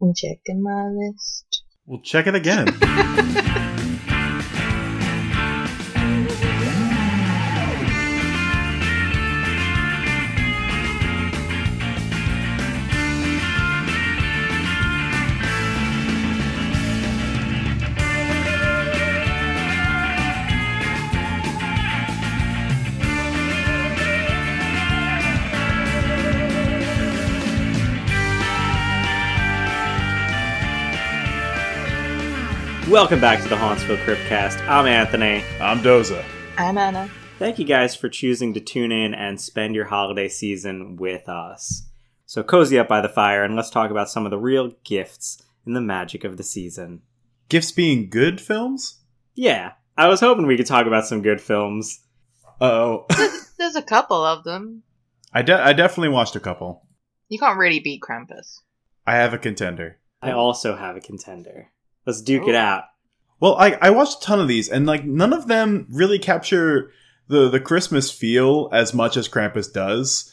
I'm checking my list. We'll check it again. Welcome back to the Hauntsville Cryptcast. I'm Anthony. I'm Doza. I'm Anna. Thank you guys for choosing to tune in and spend your holiday season with us. So cozy up by the fire and let's talk about some of the real gifts in the magic of the season. Gifts being good films? Yeah, I was hoping we could talk about some good films. Oh, There's a couple of them. I de- I definitely watched a couple. You can't really beat Krampus. I have a contender. I also have a contender. Let's duke it out. Well, I I watched a ton of these, and like none of them really capture the the Christmas feel as much as Krampus does.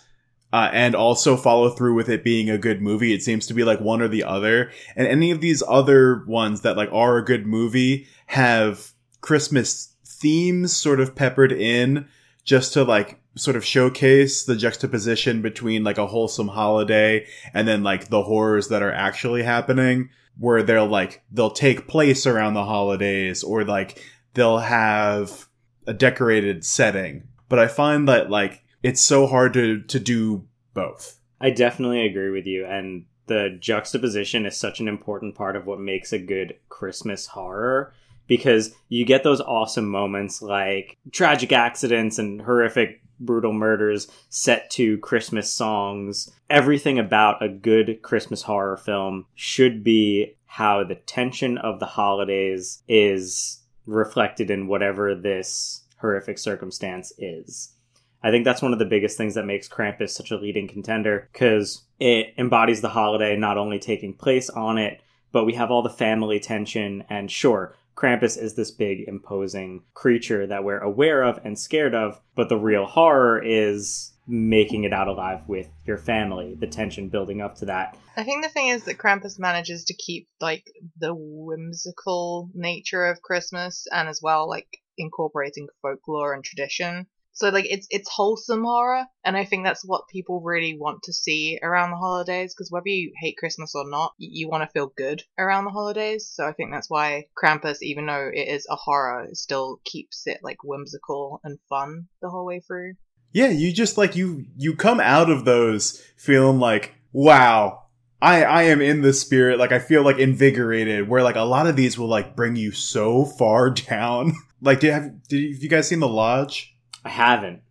Uh, and also follow through with it being a good movie. It seems to be like one or the other. And any of these other ones that like are a good movie have Christmas themes sort of peppered in just to like sort of showcase the juxtaposition between like a wholesome holiday and then like the horrors that are actually happening where they'll like they'll take place around the holidays or like they'll have a decorated setting. But i find that like it's so hard to to do both. I definitely agree with you, and the juxtaposition is such an important part of what makes a good Christmas horror because you get those awesome moments like tragic accidents and horrific, brutal murders set to Christmas songs. Everything about a good Christmas horror film should be how the tension of the holidays is reflected in whatever this horrific circumstance is. I think that's one of the biggest things that makes Krampus such a leading contender because it embodies the holiday not only taking place on it, but we have all the family tension. And sure, Krampus is this big, imposing creature that we're aware of and scared of, but the real horror is making it out alive with your family, the tension building up to that. I think the thing is that Krampus manages to keep like the whimsical nature of Christmas and as well like incorporating folklore and tradition. So like it's it's wholesome horror, and I think that's what people really want to see around the holidays. Because whether you hate Christmas or not, y- you want to feel good around the holidays. So I think that's why Krampus, even though it is a horror, still keeps it like whimsical and fun the whole way through. yeah you just like you you come out of those feeling like wow i i am in the spirit like i feel like invigorated where like a lot of these will like bring you so far down like did have did you, have you guys seen the lodge I haven't.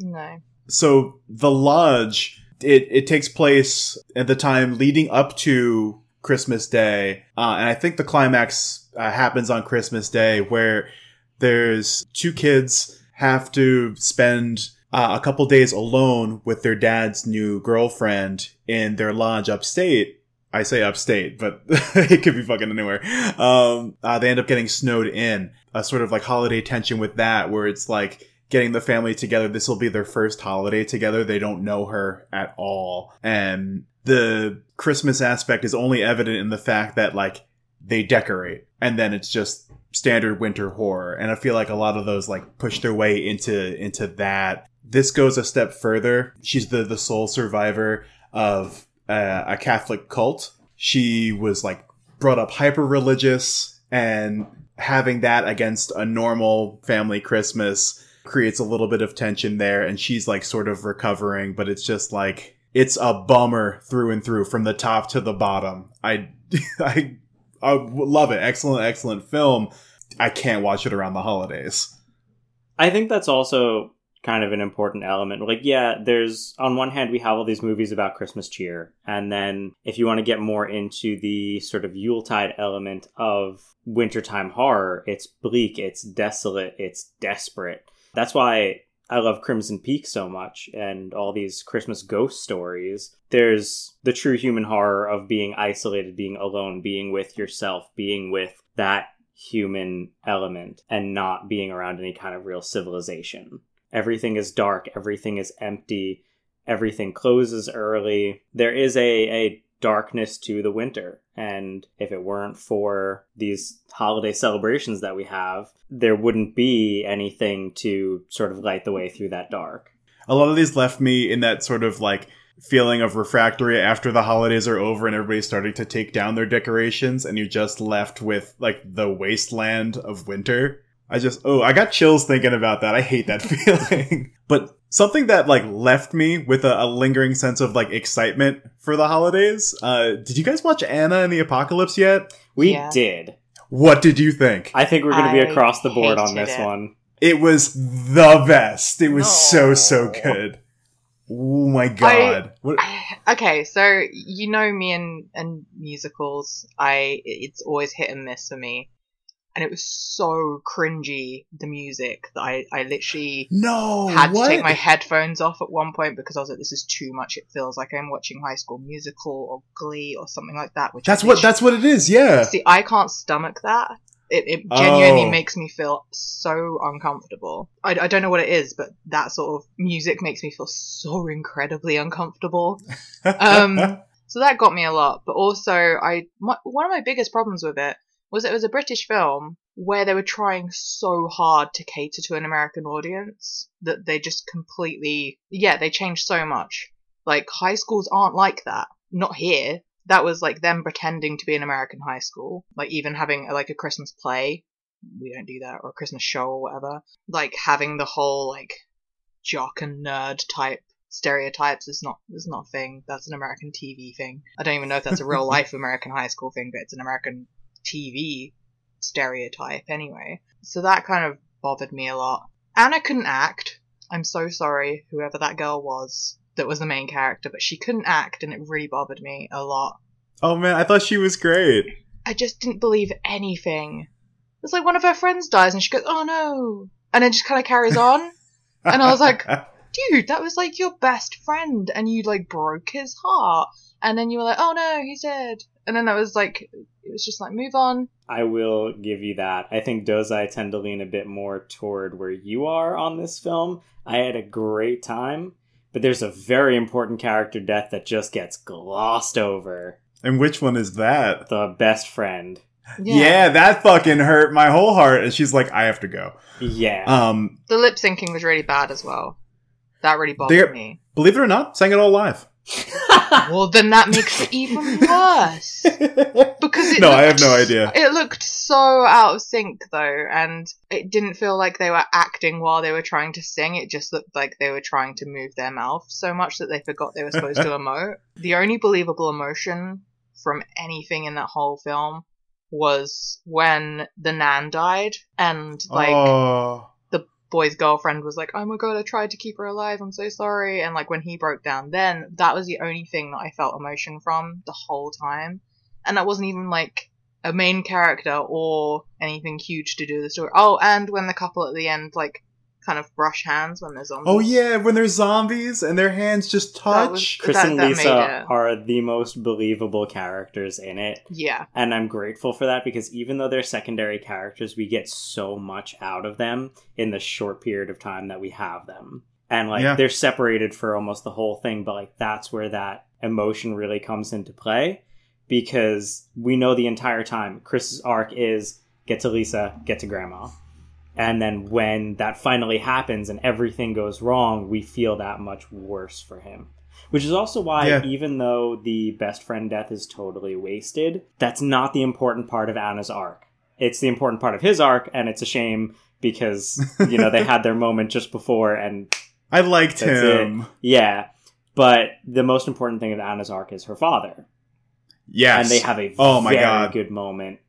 No. so the lodge it, it takes place at the time leading up to christmas day uh, and i think the climax uh, happens on christmas day where there's two kids have to spend uh, a couple days alone with their dad's new girlfriend in their lodge upstate I say upstate, but it could be fucking anywhere. Um, uh, they end up getting snowed in. A sort of like holiday tension with that, where it's like getting the family together. This will be their first holiday together. They don't know her at all. And the Christmas aspect is only evident in the fact that like they decorate and then it's just standard winter horror. And I feel like a lot of those like push their way into, into that. This goes a step further. She's the, the sole survivor of uh, a Catholic cult. She was like brought up hyper religious and having that against a normal family Christmas creates a little bit of tension there and she's like sort of recovering but it's just like it's a bummer through and through from the top to the bottom i i i love it excellent excellent film i can't watch it around the holidays I think that's also kind of an important element. Like, yeah, there's on one hand we have all these movies about Christmas cheer, and then if you want to get more into the sort of Yuletide element of wintertime horror, it's bleak, it's desolate, it's desperate. That's why I love Crimson Peak so much and all these Christmas ghost stories. There's the true human horror of being isolated, being alone, being with yourself, being with that human element and not being around any kind of real civilization. Everything is dark, everything is empty, everything closes early. There is a, a darkness to the winter. And if it weren't for these holiday celebrations that we have, there wouldn't be anything to sort of light the way through that dark. A lot of these left me in that sort of like feeling of refractory after the holidays are over and everybody's starting to take down their decorations and you're just left with like the wasteland of winter. I just, oh, I got chills thinking about that. I hate that feeling. but something that like left me with a, a, lingering sense of like excitement for the holidays. Uh, did you guys watch Anna and the Apocalypse yet? We Yeah. did. What did you think? I think we're going to be across the board on this it. one. It was the best. It was so, so good. Oh my god. What- okay, so you know me and and musicals. I it's always hit and miss for me, and it was so cringy the music that I I literally no, had what? to take my headphones off at one point because I was like, this is too much. It feels like I'm watching High School Musical or Glee or something like that. Which That's what. That's what it is. Yeah. See, I can't stomach that. It, it genuinely Oh. makes me feel so uncomfortable. I, I don't know what it is, but that sort of music makes me feel so incredibly uncomfortable. Um, so that got me a lot. But also, I my, one of my biggest problems with it was it was a British film where they were trying so hard to cater to an American audience that they just completely yeah they changed so much. Like high schools aren't like that. Not here. That was like them pretending to be an American high school. Like even having like a Christmas play. We don't do that or a Christmas show or whatever. Like having the whole like jock and nerd type stereotypes is not is not a thing. That's an American TV thing. I don't even know if that's a real life American high school thing, but it's an American TV stereotype anyway. So that kind of bothered me a lot. Anna couldn't act. I'm so sorry, whoever that girl was that was the main character, but she couldn't act, and it really bothered me a lot. oh man, I thought she was great. I just didn't believe anything. It's like one of her friends dies, and she goes, "Oh no," and then just kind of carries on. And I was like, dude, that was like your best friend, and you like broke his heart, and then you were like, oh no, he's dead, and then that was like, it was just like, move on. I will give you that. I think Dozai tend to lean a bit more toward where you are on this film. I had a great time, but there's a very important character death that just gets glossed over. and which one is that? The best friend. Yeah. that fucking hurt my whole heart. And she's like, I have to go. Yeah. Um, the lip syncing was really bad as well. That really bothered me. believe it or not, sang it all live. Well, then that makes it even worse. Because it no, I have no idea. It looked so out of sync though, and it didn't feel like they were acting while they were trying to sing. It just looked like they were trying to move their mouth so much that they forgot they were supposed to emote. The only believable emotion from anything in that whole film was when the Nan died, and like oh, boy's girlfriend was like, "Oh my god, I tried to keep her alive. I'm so sorry." And like when he broke down, then that was the only thing that I felt emotion from the whole time, and that wasn't even like a main character or anything huge to do with the story. Oh, and when the couple at the end like kind of brush hands when they're oh, zombies. oh yeah, when they're zombies and their hands just That was- touch. Chris that- and that Lisa are the most believable characters in it. Yeah, And I'm grateful for that because even though they're secondary characters, we get so much out of them in the short period of time that we have them. And like Yeah. they're separated for almost the whole thing, but like that's where that emotion really comes into play because we know the entire time Chris's arc is get to Lisa, get to grandma. And then when that finally happens and everything goes wrong, we feel that much worse for him. Which is also why, Yeah. even though the best friend death is totally wasted, that's not the important part of Anna's arc. It's the important part of his arc, and it's a shame because, you know, they had their moment just before, and I liked him. yeah. But the most important thing of Anna's arc is her father. Yes, And they have a Oh my very God. good moment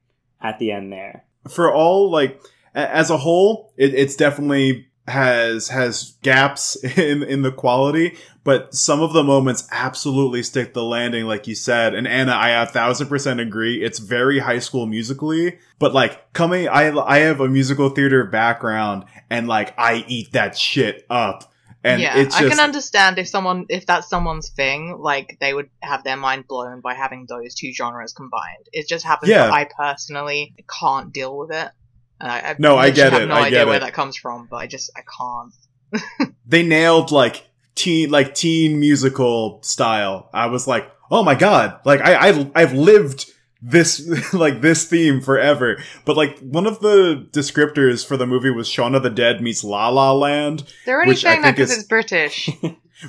at the end there. for all like as a whole, it, it's definitely has has gaps in in the quality, but some of the moments absolutely stick the landing, like you said. And Anna, I a thousand percent agree. It's very high school musically, but like coming, I I have a musical theater background, and like I eat that shit up. And yeah. it's I can understand if someone if that's someone's thing, like they would have their mind blown by having those two genres combined. It just happens Yeah. that I personally can't deal with it. And I, I No, I get have it, No I idea get where it. that comes from, but I just I can't. they nailed like teen like teen musical style. I was like, oh my god, like I, I I've lived this like this theme forever. But like one of the descriptors for the movie was Shaun of the Dead meets La La Land. They're only Which I saying that because is- it's British.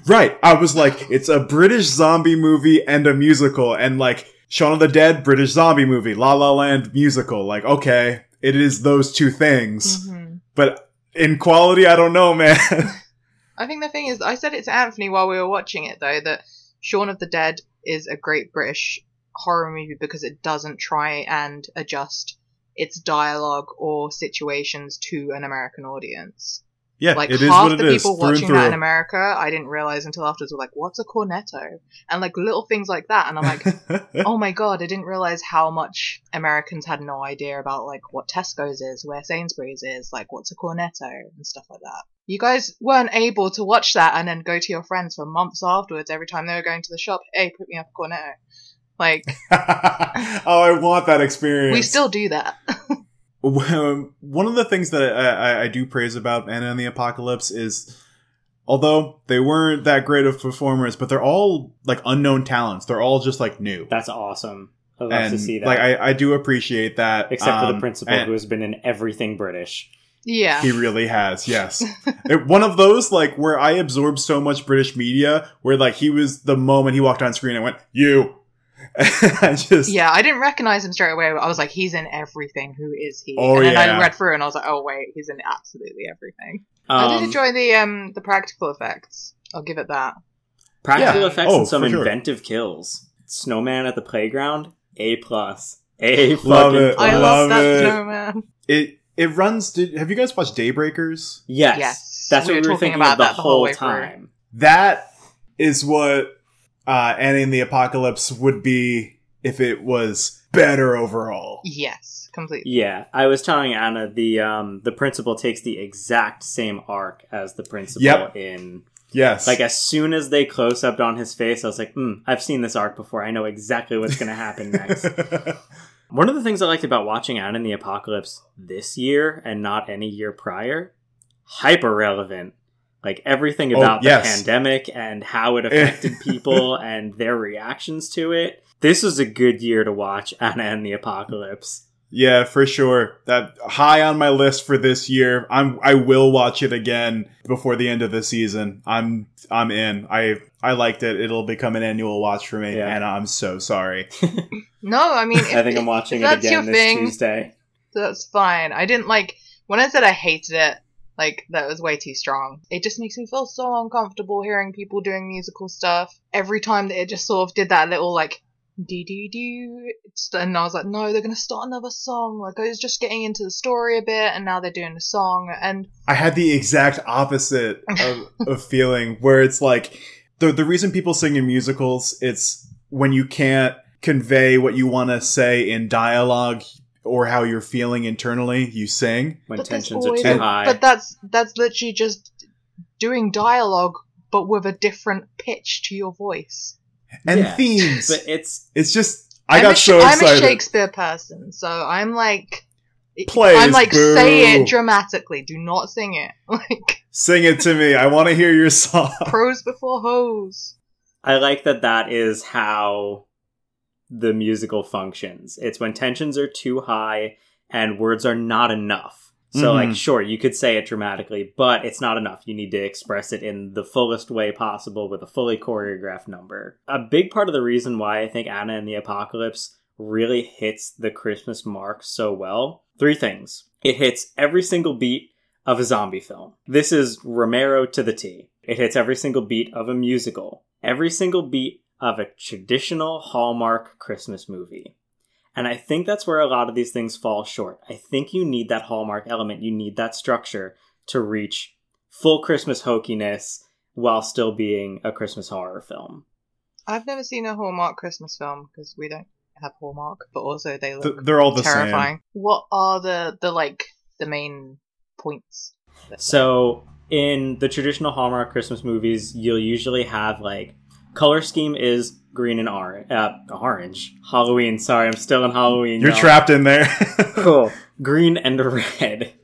Right. I was like, it's a British zombie movie and a musical, and like Shaun of the Dead, British zombie movie, La La Land musical. Like, okay, it is those two things. hmm But in quality, I don't know, man. I think the thing is, I said it to Anthony while we were watching it though that Shaun of the Dead is a great British horror movie because it doesn't try and adjust its dialogue or situations to an American audience. Yeah, Like it is half what it the is. people watching that in. America, I didn't realize until afterwards were like, "What's a cornetto?" and like little things like that, and I'm like, oh my god, I didn't realize how much Americans had no idea about like what Tesco's is, where Sainsbury's is, like what's a cornetto and stuff like that. You guys weren't able to watch that and then go to your friends for months afterwards every time they were going to the shop. Hey, put me up a cornetto. Like oh, I want that experience. we still do that. Well, one of the things that I, I, I do praise about Anna and the Apocalypse is, although they weren't that great of performers, but they're all like unknown talents. They're all just like new. That's awesome. I love and to see that. like I, I do appreciate that. Except for Um, the principal and who has been in everything British. yeah. He really has, yes. It- one of those like where I absorbed so much British media, where like he was the moment he walked on screen, I went, "You." I just Yeah, I didn't recognize him straight away. But I was like, he's in everything. Who is he? Oh, and then yeah. I read through and I was like, oh wait, he's in absolutely everything. I did Um, enjoy the um the practical effects. I'll give it that. practical Yeah. effects Oh, and some for sure. inventive kills. Snowman at the playground, A plus. A Love fucking it. I plus. love love that it. snowman. it it runs. Did, have you guys watched Daybreakers? Yes. Yes, That's we what were we were thinking about of the the whole whole way through. time. That is what uh, Anna in the Apocalypse would be if it was better overall. Yes, completely. Yeah, I was telling Anna the um the principal takes the exact same arc as the principal Yep. in Yes. like as soon as they close up on his face, I was like, mm, I've seen this arc before. I know exactly what's going to happen next. One of the things I liked about watching Anna in the Apocalypse this year and not any year prior, hyper relevant. Like everything Oh, about the yes. pandemic and how it affected people and their reactions to it. This was a good year to watch Anna and the Apocalypse. yeah, for sure. That high on my list for this year. I'm I will watch it again before the end of the season. I'm I'm in. I I liked it. It'll become an annual watch for me, Yeah. and I'm so sorry. No, I mean, if, I think I'm watching if it that's your again this thing, Tuesday. That's fine. I didn't like when I said I hated it. Like that was way too strong. It just makes me feel so uncomfortable hearing people doing musical stuff. Every time that it just sort of did that little like dee dee, it's- and I was like, no, they're gonna start another song. Like I was just getting into the story a bit, and now they're doing a song, and I had the exact opposite of, of feeling where it's like the the reason people sing in musicals it's when you can't convey what you want to say in dialogue or how you're feeling internally you sing When but there's tensions are always- too high. But that's that's literally just doing dialogue, but with a different pitch to your voice. and Yeah. themes But it's it's just i I'm got a, Sh- so I'm a Shakespeare person, so I'm like, Plays, I'm like, boo. say it dramatically. Do not sing it. Like sing it to me i want to hear your song pros before hose. I like that that is how the musical functions. It's when tensions are too high and words are not enough. So, Mhm. like, sure, you could say it dramatically, but it's not enough. You need to express it in the fullest way possible with a fully choreographed number. A big part of the reason why I think Anna and the Apocalypse really hits the Christmas mark so well three things. It hits every single beat of a zombie film. This is Romero to the T. It hits every single beat of a musical, every single beat of a traditional Hallmark Christmas movie. And I think that's where a lot of these things fall short. I think you need that Hallmark element, you need that structure to reach full Christmas hokiness while still being a Christmas horror film. I've never seen a Hallmark Christmas film because we don't have Hallmark, but also they Th- look they're all the terrifying. What are the the like the main points? So, in the traditional Hallmark Christmas movies, you'll usually have like color scheme is green and orange. Uh, orange. Halloween. Sorry, I'm still in Halloween. you're y'all. trapped in there cool. Green and red.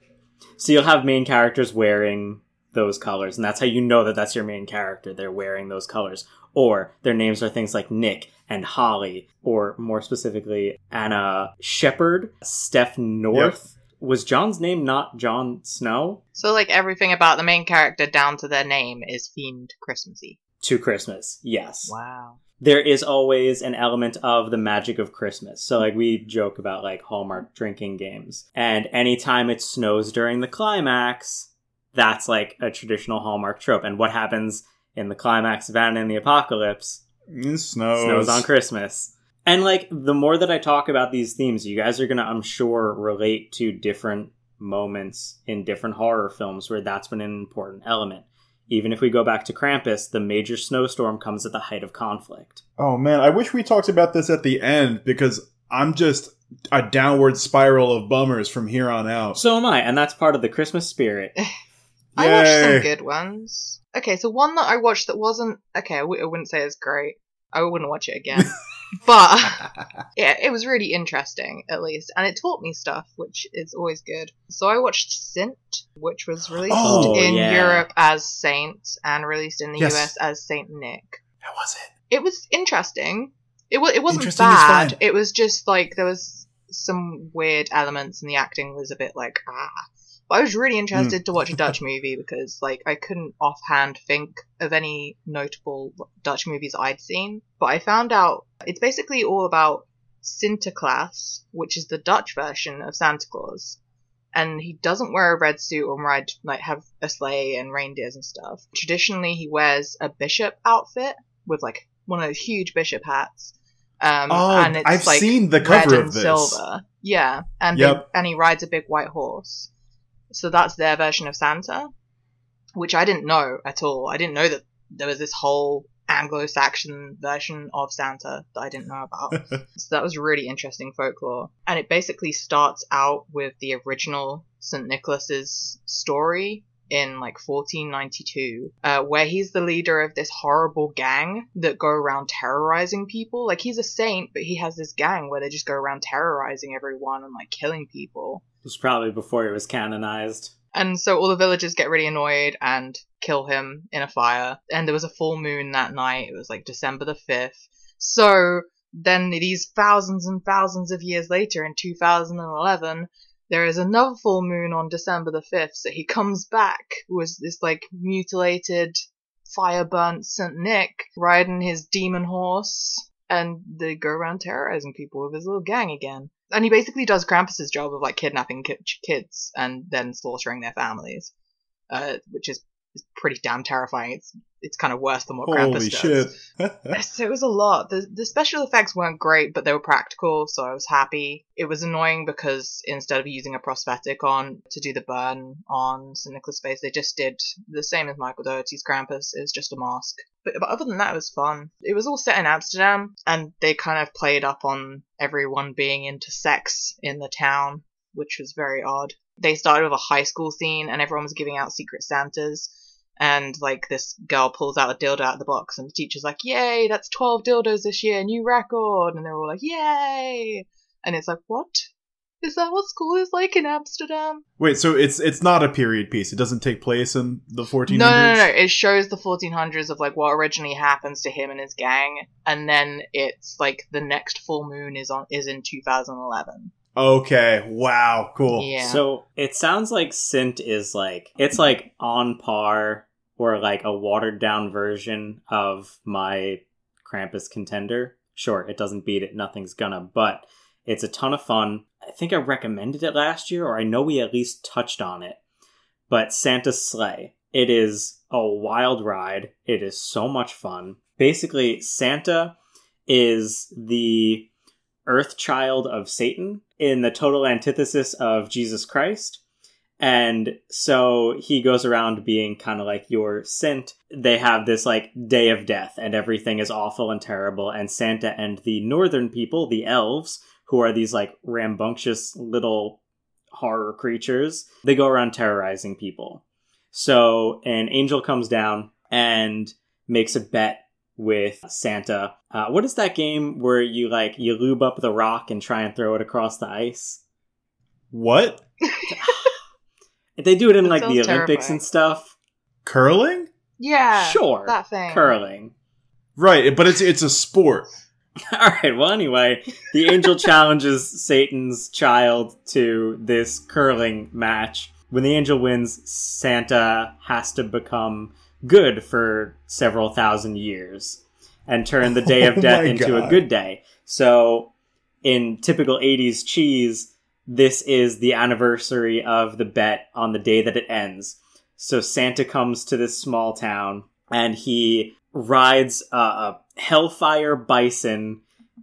So you'll have main characters wearing those colors, and that's how you know that that's your main character. They're wearing those colors, or their names are things like Nick and Holly, or more specifically, Anna Shepard, Steph North. Was John's name not John Snow? So like everything about the main character down to their name is themed Christmassy. To Christmas, yes. Wow. there is always an element of the magic of Christmas. So like we joke about like Hallmark drinking games. And anytime it snows during the climax, that's like a traditional Hallmark trope. And what happens in the climax of Anna and the Apocalypse? It snows. Snows on Christmas. And like the more that I talk about these themes, you guys are gonna, I'm sure, relate to different moments in different horror films where that's been an important element. Even if we go back to Krampus, the major snowstorm comes at the height of conflict. Oh man, I wish we talked about this at the end because I'm just a downward spiral of bummers from here on out. So am I, and that's part of the Christmas spirit. I watched some good ones. Okay, so one that I watched that wasn't okay. I w- I wouldn't say it's great. I wouldn't watch it again. but yeah, it was really interesting at least, and it taught me stuff, which is always good. So I watched Sint, which was released Oh, in yeah. Europe as Saint and released in the Yes. US as Saint Nick. How was it? It was interesting. It was. It wasn't bad. It was just like there was some weird elements, and the acting was a bit like ah. But I was really interested to watch a Dutch movie because like I couldn't offhand think of any notable Dutch movies I'd seen. But I found out it's basically all about Sinterklaas, which is the Dutch version of Santa Claus. And he doesn't wear a red suit or ride like have a sleigh and reindeers and stuff. Traditionally, he wears a bishop outfit with like one of those huge bishop hats. Um, Oh, and it's I've like seen the red cover and of this. silver. Yeah, and Yep. and he rides a big white horse. So that's their version of Santa, which I didn't know at all. I didn't know that there was this whole Anglo-Saxon version of Santa that I didn't know about. so that was really interesting folklore, and it basically starts out with the original St. Nicholas's story in like 1492, uh, where he's the leader of this horrible gang that go around terrorizing people. Like he's a saint, but he has this gang where they just go around terrorizing everyone and like killing people. Was probably before he was canonized. And so all the villagers get really annoyed and kill him in a fire. And there was a full moon that night. It was like December the 5th. So then these thousands and thousands of years later in 2011, there is another full moon on December the 5th. So he comes back with this like mutilated, fire burnt St. Nick riding his demon horse. And they go around terrorizing people with his little gang again. And he basically does Krampus's job of like kidnapping ki- kids and then slaughtering their families, uh, which is, is pretty damn terrifying. It's it's kind of worse than what Holy Krampus does. So it was a lot. The the special effects weren't great, but they were practical, so I was happy. It was annoying because instead of using a prosthetic on to do the burn on St. Nicholas' face, they just did the same as Michael Dougherty's Krampus. It was just a mask. But, but other than that, it was fun. It was all set in Amsterdam, and they kind of played up on everyone being into sex in the town, which was very odd. They started with a high school scene, and everyone was giving out secret Santas and like this girl pulls out a dildo out of the box and the teacher's like yay that's 12 dildos this year new record and they're all like yay and it's like what is that what school is like in amsterdam Wait, so it's it's not a period piece. It doesn't take place in the 1400s. no, no no no it shows the 1400s of like what originally happens to him and his gang and then it's like the next full moon is on is in 2011 Okay. Wow. Cool. yeah So it sounds like Sint is like it's like on par or like a watered down version of my Krampus contender. Sure, it doesn't beat it, nothing's gonna, but it's a ton of fun. I think I recommended it last year, or I know we at least touched on it. But Santa's Slay. It is a wild ride. It is so much fun. Basically, Santa is the Earth child of Satan in the total antithesis of Jesus Christ. And so he goes around being kind of like your Sint. They have this like day of death and everything is awful and terrible. And Santa and the northern people, the elves, who are these like rambunctious little horror creatures, they go around terrorizing people. So an angel comes down and makes a bet with Santa. Uh, what is that game where you like you lube up the rock and try and throw it across the ice? What? They do it in That like the Olympics terrifying. and stuff. Curling? Yeah. sure, That thing. curling. Right, but it's it's a sport. All right. Well, anyway, the angel challenges Satan's child to this curling match. When the angel wins, Santa has to become good for several thousand years and turn the day of Oh death my into a good day. So, in typical 80s cheese, this is the anniversary of the bet on the day that it ends. So, Santa comes to this small town and he rides a, a hellfire bison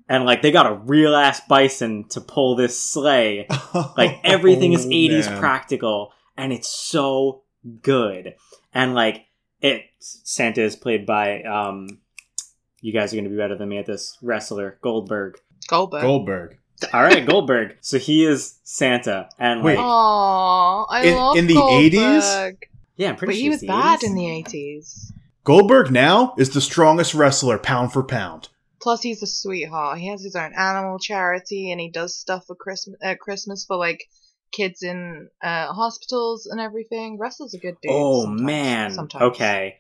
and like they got a real ass bison to pull this sleigh like everything is Oh, 80s man. practical and it's so good and like it santa is played by um you guys are gonna be better than me at this wrestler goldberg Goldberg. Goldberg. All right goldberg so he is santa and Wait. like Aww, I In- love in the Goldberg. 80s? yeah i'm pretty But sure he was it's bad 80s. in the 80s. Goldberg now is the strongest wrestler pound for pound. Plus, he's a sweetheart. He has his own animal charity, and he does stuff for Christmas. Uh, Christmas for like kids in uh, hospitals and everything. Wrestler's a good dude. oh sometimes. man Sometimes. okay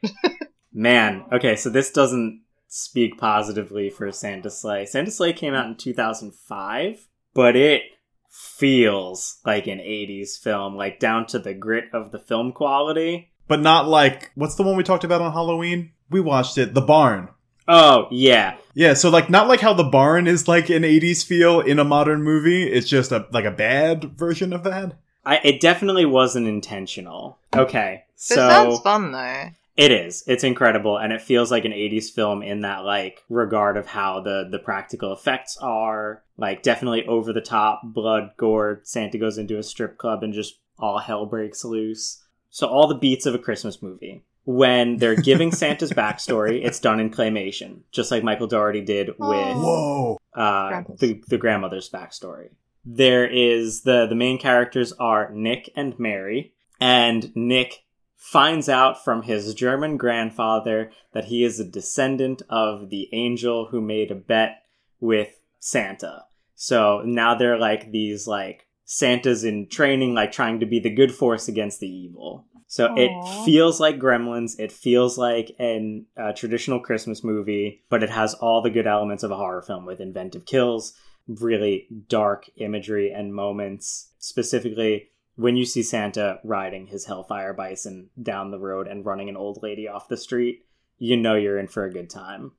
man okay so this doesn't speak positively for santa slay santa slay came out in 2005 but it feels like an 80s film like down to the grit of the film quality But not like what's the one we talked about on Halloween? We watched it, The Barn. oh yeah Yeah, so like not like how The Barn is like an 80s feel in a modern movie. It's just a like a bad version of that. I, it definitely wasn't intentional okay This so sounds fun though. It is. It's incredible, and it feels like an '80s film in that like regard of how the the practical effects are. Like definitely over the top, blood, gore. Santa goes into a strip club and just all hell breaks loose. So all the beats of a Christmas movie. When they're giving Santa's backstory, it's done in claymation, just like Michael Dougherty did with Whoa. uh, the the grandmother's backstory. There is the the main characters are Nick and Mary, and Nick finds out from his German grandfather that he is a descendant of the angel who made a bet with Santa. So now they're like these like Santas in training, like trying to be the good force against the evil. So Aw. it feels like Gremlins. It feels like an uh, traditional Christmas movie, but it has all the good elements of a horror film with inventive kills, really dark imagery and moments. Specifically, when you see Santa riding his Hellfire Bison down the road and running an old lady off the street, you know you're in for a good time.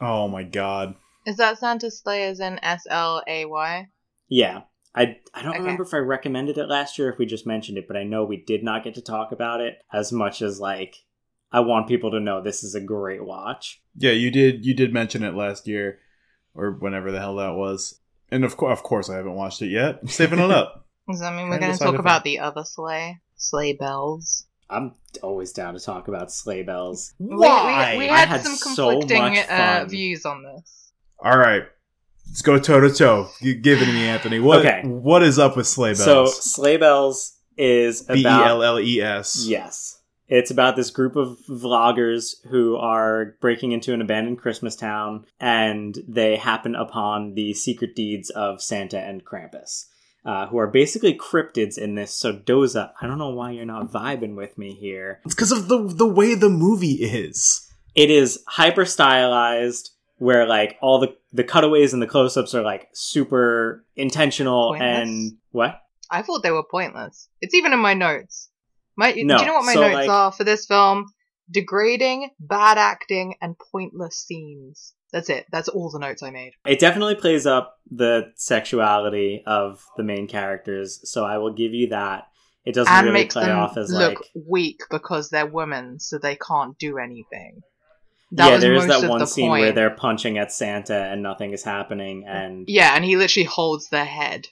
Oh my god. Is that Santa Slay as in S L A Y? Yeah. I, I don't Okay. remember if I recommended it last year, if we just mentioned it, but I know we did not get to talk about it as much as like I want people to know this is a great watch. Yeah, you did you did mention it last year or whenever the hell that was. And of course of course I haven't watched it yet. I'm saving it up. Does that mean we're going to talk about I- the other sleigh? Slay Belles. I'm always down to talk about Slay Belles. Why? We, we, I had, had some so conflicting much uh, views on this. All right. Let's go toe to toe. You give it to me, Anthony. What Okay. what is up with Slay Belles? So Slay Belles is B E about L L E S. Yes. It's about this group of vloggers who are breaking into an abandoned Christmas town and they happen upon the secret deeds of Santa and Krampus, uh, who are basically cryptids in this. So, Doza, I don't know why you're not vibing with me here. It's because of the the way the movie is. It is hyper stylized, where like all the, the cutaways and the close ups are like super intentional Pointless? and what? I thought they were pointless. It's even in my notes. My, No, do you know what my so, notes like- are for this film? Degrading, bad acting, and pointless scenes. That's it. That's all the notes I made. It definitely plays up the sexuality of the main characters, so I will give you that. It doesn't and really makes play them off as look like weak because they're women, so they can't do anything. yeah. There's that one scene where they're punching at Santa and nothing is happening, and Yeah, and he literally holds their head,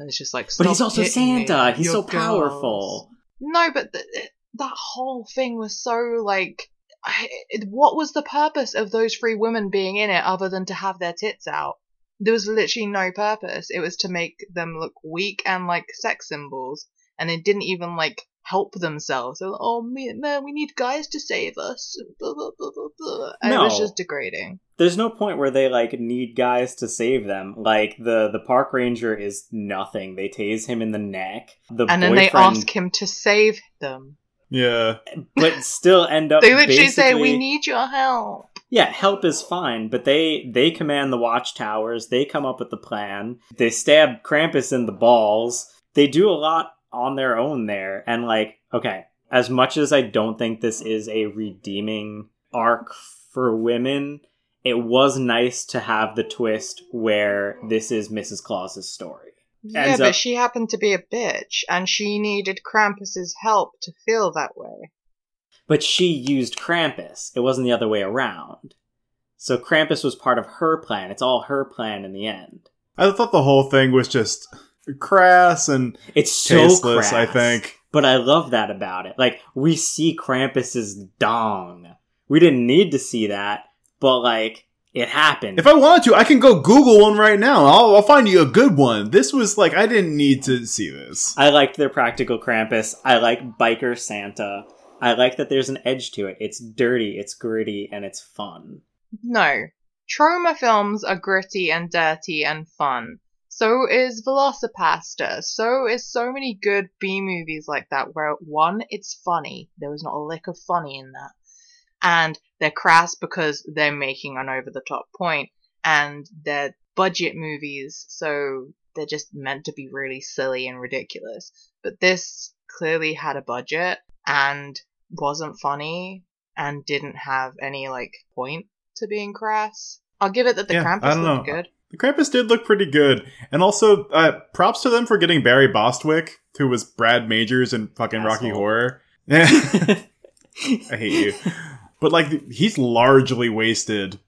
and it's just like. but he's also hitting me, Santa. He's you're so girls." powerful. No, but th- that whole thing was so like. I, it, what was the purpose of those three women being in it other than to have their tits out? There was literally no purpose. It was to make them look weak and like sex symbols, and they didn't even like help themselves. Were, oh man, man, we need guys to save us. Blah, blah, blah. And it was just degrading. There's no point where they like need guys to save them. Like the the park ranger is nothing. They tase him in the neck. The And then they ask him to save them. Yeah. but still end up They literally say, "We need your help." Yeah, help is fine, but they they command the watchtowers. They come up with the plan. They stab Krampus in the balls. They do a lot on their own there. And like, okay, as much as I don't think this is a redeeming arc for women, it was nice to have the twist where this is Mrs. Claus's story. Yeah, but up- she happened to be a bitch, and she needed Krampus's help to feel that way. But she used Krampus. It wasn't the other way around. So Krampus was part of her plan. It's all her plan in the end. I thought the whole thing was just crass and It's so tasteless, I think. But I love that about it. Like, we see Krampus's dong. We didn't need to see that, but like, it happened. If I wanted to, I can go Google one right now. I'll, I'll find you a good one. This was like, I didn't need to see this. I liked their practical Krampus. I like Biker Santa. I like that there's an edge to it. It's dirty, it's gritty, and it's fun. No. Troma films are gritty and dirty and fun. So is VelociPastor. So is so many good B movies like that where one, it's funny. There was not a lick of funny in that. And they're crass because they're making an over the top point and they're budget movies, so they're just meant to be really silly and ridiculous. But this clearly had a budget and wasn't funny and didn't have any like point to being crass. I'll give it that the Yeah, Krampus looked know. good. The Krampus did look pretty good. And also, uh, props to them for getting Barry Bostwick, who was Brad Majors in fucking Rocky Horror. I hate you. But like, he's largely wasted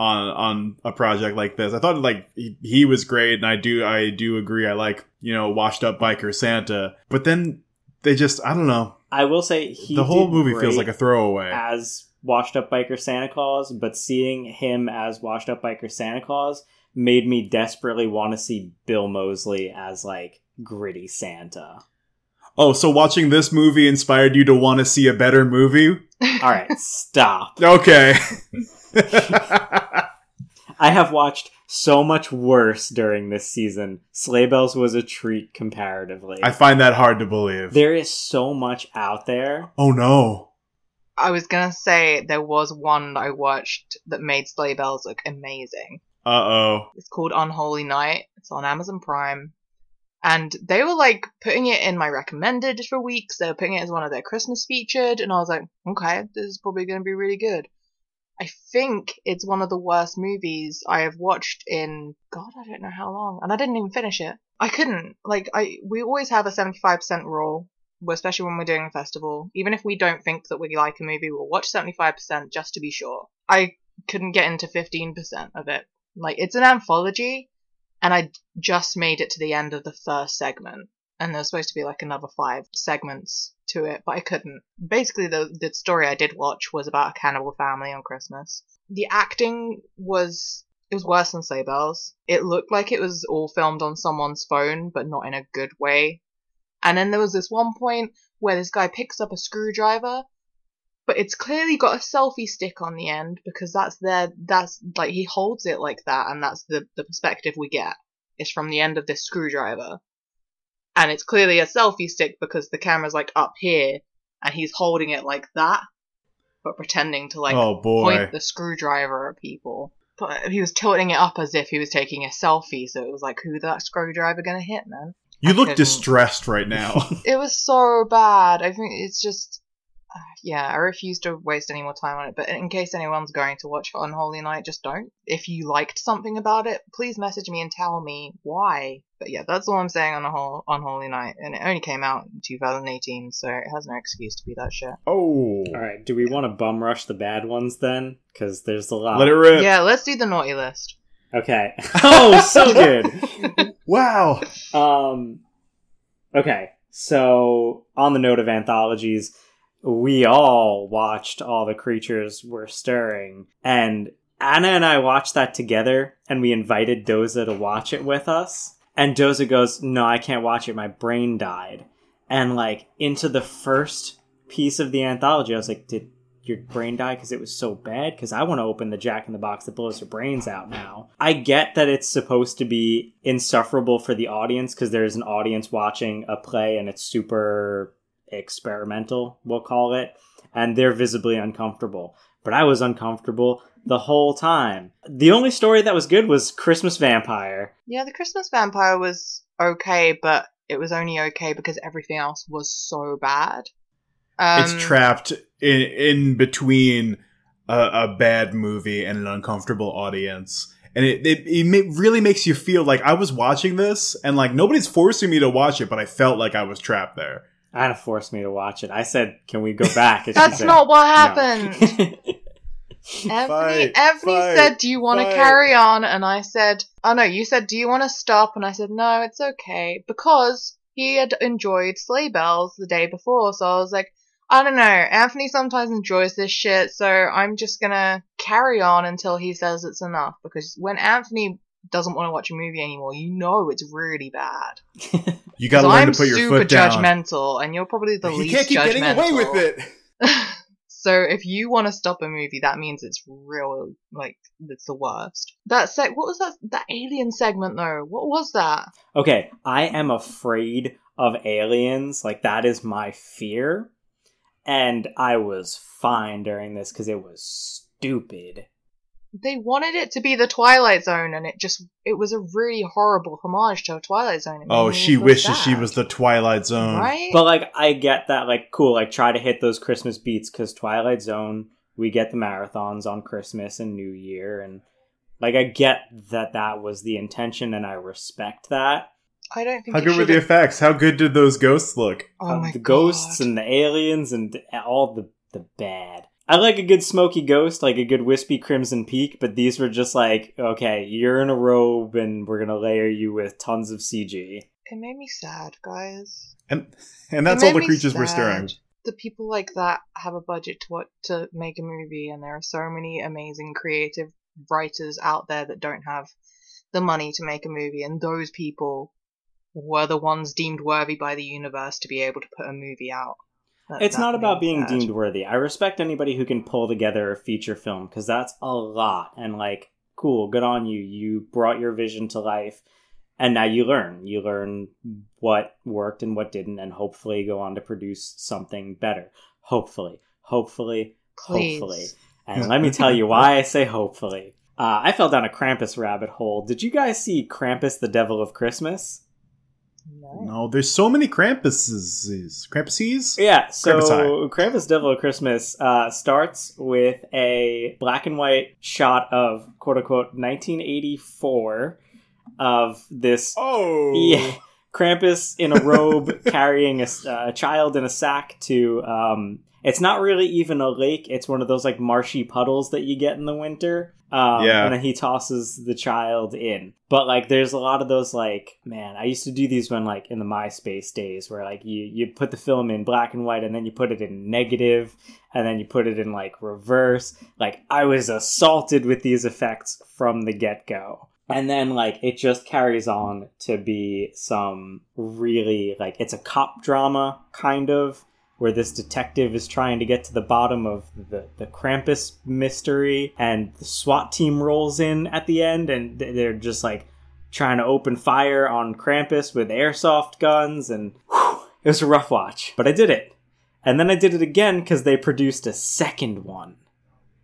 on on a project like this. I thought like he, he was great, and I do I do agree. I like you know washed up biker Santa, but then they just I don't know. I will say he the whole movie feels like a throwaway. as washed up biker Santa Claus, but seeing him as washed up biker Santa Claus made me desperately want to see Bill Moseley as like gritty Santa. Oh, so watching this movie inspired you to want to see a better movie? All right, stop. Okay. I have watched so much worse during this season. Slay Belles was a treat comparatively. I find that hard to believe. there is so much out there. oh no. I was gonna say there was one that I watched that made Slay Belles look amazing. Uh oh. It's called Unholy Night. It's on Amazon Prime. And they were like putting it in my recommended for weeks. They were putting it as one of their Christmas featured. And I was like, okay, this is probably going to be really good. I think it's one of the worst movies I have watched in, God, I don't know how long. And I didn't even finish it. I couldn't. Like, I, we always have a 75% rule, especially when we're doing a festival. Even if we don't think that we like a movie, we'll watch 75% just to be sure. I couldn't get into 15% of it. Like, it's an anthology, and I just made it to the end of the first segment. And there's supposed to be like another five segments to it, but I couldn't. Basically, the the story I did watch was about a cannibal family on Christmas. The acting was it was worse than Slay Belles. It looked like it was all filmed on someone's phone, but not in a good way. And then there was this one point where this guy picks up a screwdriver, but it's clearly got a selfie stick on the end because that's their that's like he holds it like that, and that's the the perspective we get is from the end of this screwdriver. And it's clearly a selfie stick because the camera's like up here and he's holding it like that, but pretending to like oh point the screwdriver at people. But he was tilting it up as if he was taking a selfie, so it was like, who that screwdriver gonna hit, man? You I look couldn't. distressed right now. It was so bad. I think it's just, uh, yeah, I refuse to waste any more time on it. But in case anyone's going to watch Unholy Night, just don't. If you liked something about it, please message me and tell me why. But yeah, that's all I'm saying on the whole Unholy Night, and it only came out in 2018, so it has no excuse to be that shit. oh. All right, do we want to bum rush the bad ones then? Because there's a lot. Let it rip. Yeah, let's do the naughty list. Okay. Oh, so good. Wow. Um, okay, so on the note of anthologies, we all watched All the Creatures Were Stirring, and Anna and I watched that together, and we invited Doza to watch it with us. And Doza goes, No, I can't watch it, my brain died. And like, into the first piece of the anthology, I was like, Did your brain die because it was so bad? Because I want to open the Jack in the Box that blows your brains out now. I get that it's supposed to be insufferable for the audience because there's an audience watching a play and it's super experimental, we'll call it, and they're visibly uncomfortable. But I was uncomfortable the whole time. The only story that was good was Christmas Vampire. Yeah, the Christmas Vampire was okay, but it was only okay because everything else was so bad. Um, it's trapped in in between a, a bad movie and an uncomfortable audience. And it, it, it really makes you feel like I was watching this and like nobody's forcing me to watch it, but I felt like I was trapped there. Anna forced me to watch it. I said, "Can we go back?" And That's said, not what happened. Anthony, Fight, Anthony said, "Do you want to carry on?" And I said, "Oh no." You said, "Do you want to stop?" And I said, "No, it's okay," because he had enjoyed Slay Belles the day before. So I was like, "I don't know." Anthony sometimes enjoys this shit, so I'm just gonna carry on until he says it's enough. Because when Anthony doesn't want to watch a movie anymore, you know it's really bad. You got to learn I'm to put your foot down. super judgmental, and you're probably the you least can't keep judgmental. getting away with it. so if you want to stop a movie, that means it's real, like it's the worst. That sec, what was that? That alien segment though. What was that? Okay, I am afraid of aliens. Like that is my fear. And I was fine during this because it was stupid. They wanted it to be the Twilight Zone, and it just it was a really horrible homage to a Twilight Zone. Oh, she feel wishes she was the Twilight Zone. right. But like I get that like cool, like try to hit those Christmas beats because Twilight Zone, we get the marathons on Christmas and New Year and like I get that that was the intention and I respect that. I don't think. How good were the effects? How good did those ghosts look? Oh Uh, my the ghosts God. and the aliens and all the the bad. I like a good smoky ghost, like a good wispy crimson peak, but these were just like, okay, you're in a robe and we're gonna layer you with tons of CG. It made me sad, guys. And and that's all the me creatures were sad. stirring. The people like that have a budget to what to make a movie, and there are so many amazing creative writers out there that don't have the money to make a movie, and those people were the ones deemed worthy by the universe to be able to put a movie out. That- It's that not about being sad. deemed worthy. I respect anybody who can pull together a feature film because that's a lot. And like, cool, good on you. You brought your vision to life, and now you learn. You learn what worked and what didn't, and hopefully go on to produce something better. Hopefully, hopefully, Please. hopefully. And let me tell you why I say hopefully. Uh, I fell down a Krampus rabbit hole. Did you guys see Krampus, the Devil of Christmas? No. No, there's so many Krampuses. Krampuses? Yeah, so Krampus Krampus Devil of Christmas uh, starts with a black and white shot of quote unquote 1984 of this Oh. yeah, Krampus in a robe carrying a, s- a child in a sack to. Um, it's not really even a lake. It's one of those like marshy puddles that you get in the winter. Um, Yeah. And then he tosses the child in. But like, there's a lot of those like, man, I used to do these when like in the MySpace days where like you you put the film in black and white and then you put it in negative and then you put it in like reverse. Like I was assaulted with these effects from the get go. And then like it just carries on to be some really like it's a cop drama kind of where this detective is trying to get to the bottom of the, the Krampus mystery and the SWAT team rolls in at the end and they're just like trying to open fire on Krampus with airsoft guns and whew, it was a rough watch, but I did it. And then I did it again because they produced a second one.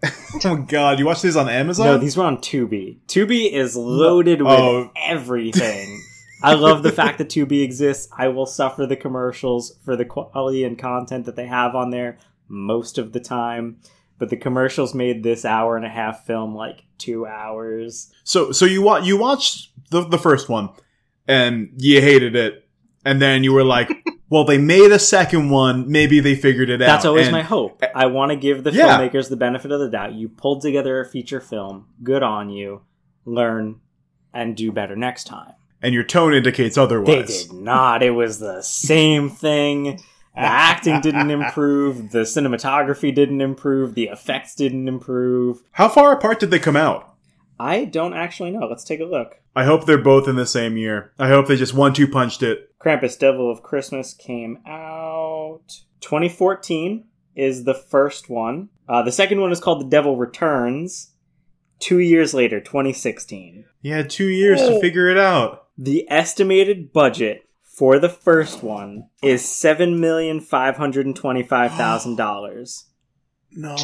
Oh my god, you watch these on Amazon? No, these were on Tubi. Tubi is loaded with Oh. everything. I love the fact that Tubi exists. I will suffer the commercials for the quality and content that they have on there most of the time. But the commercials made this hour and a half film like two hours. So so you wa- you watched the the first one and you hated it, and then you were like, "Well, they made a second one. Maybe they figured it out." That's always And- my hope. I want to give the Yeah. filmmakers the benefit of the doubt. You pulled together a feature film. Good on you. Learn and do better next time. And your tone indicates otherwise. They did not. It was the same thing. The acting didn't improve. The cinematography didn't improve. The effects didn't improve. How far apart did they come out? I don't actually know. Let's take a look. I hope they're both in the same year. I hope they just one two punched it. Krampus Devil of Christmas came out 2014 is the first one. Uh, the second one is called The Devil Returns. Two years later, 2016. You had two years Oh. to figure it out. The estimated budget for the first one is seven million five hundred and twenty-five thousand dollars. No.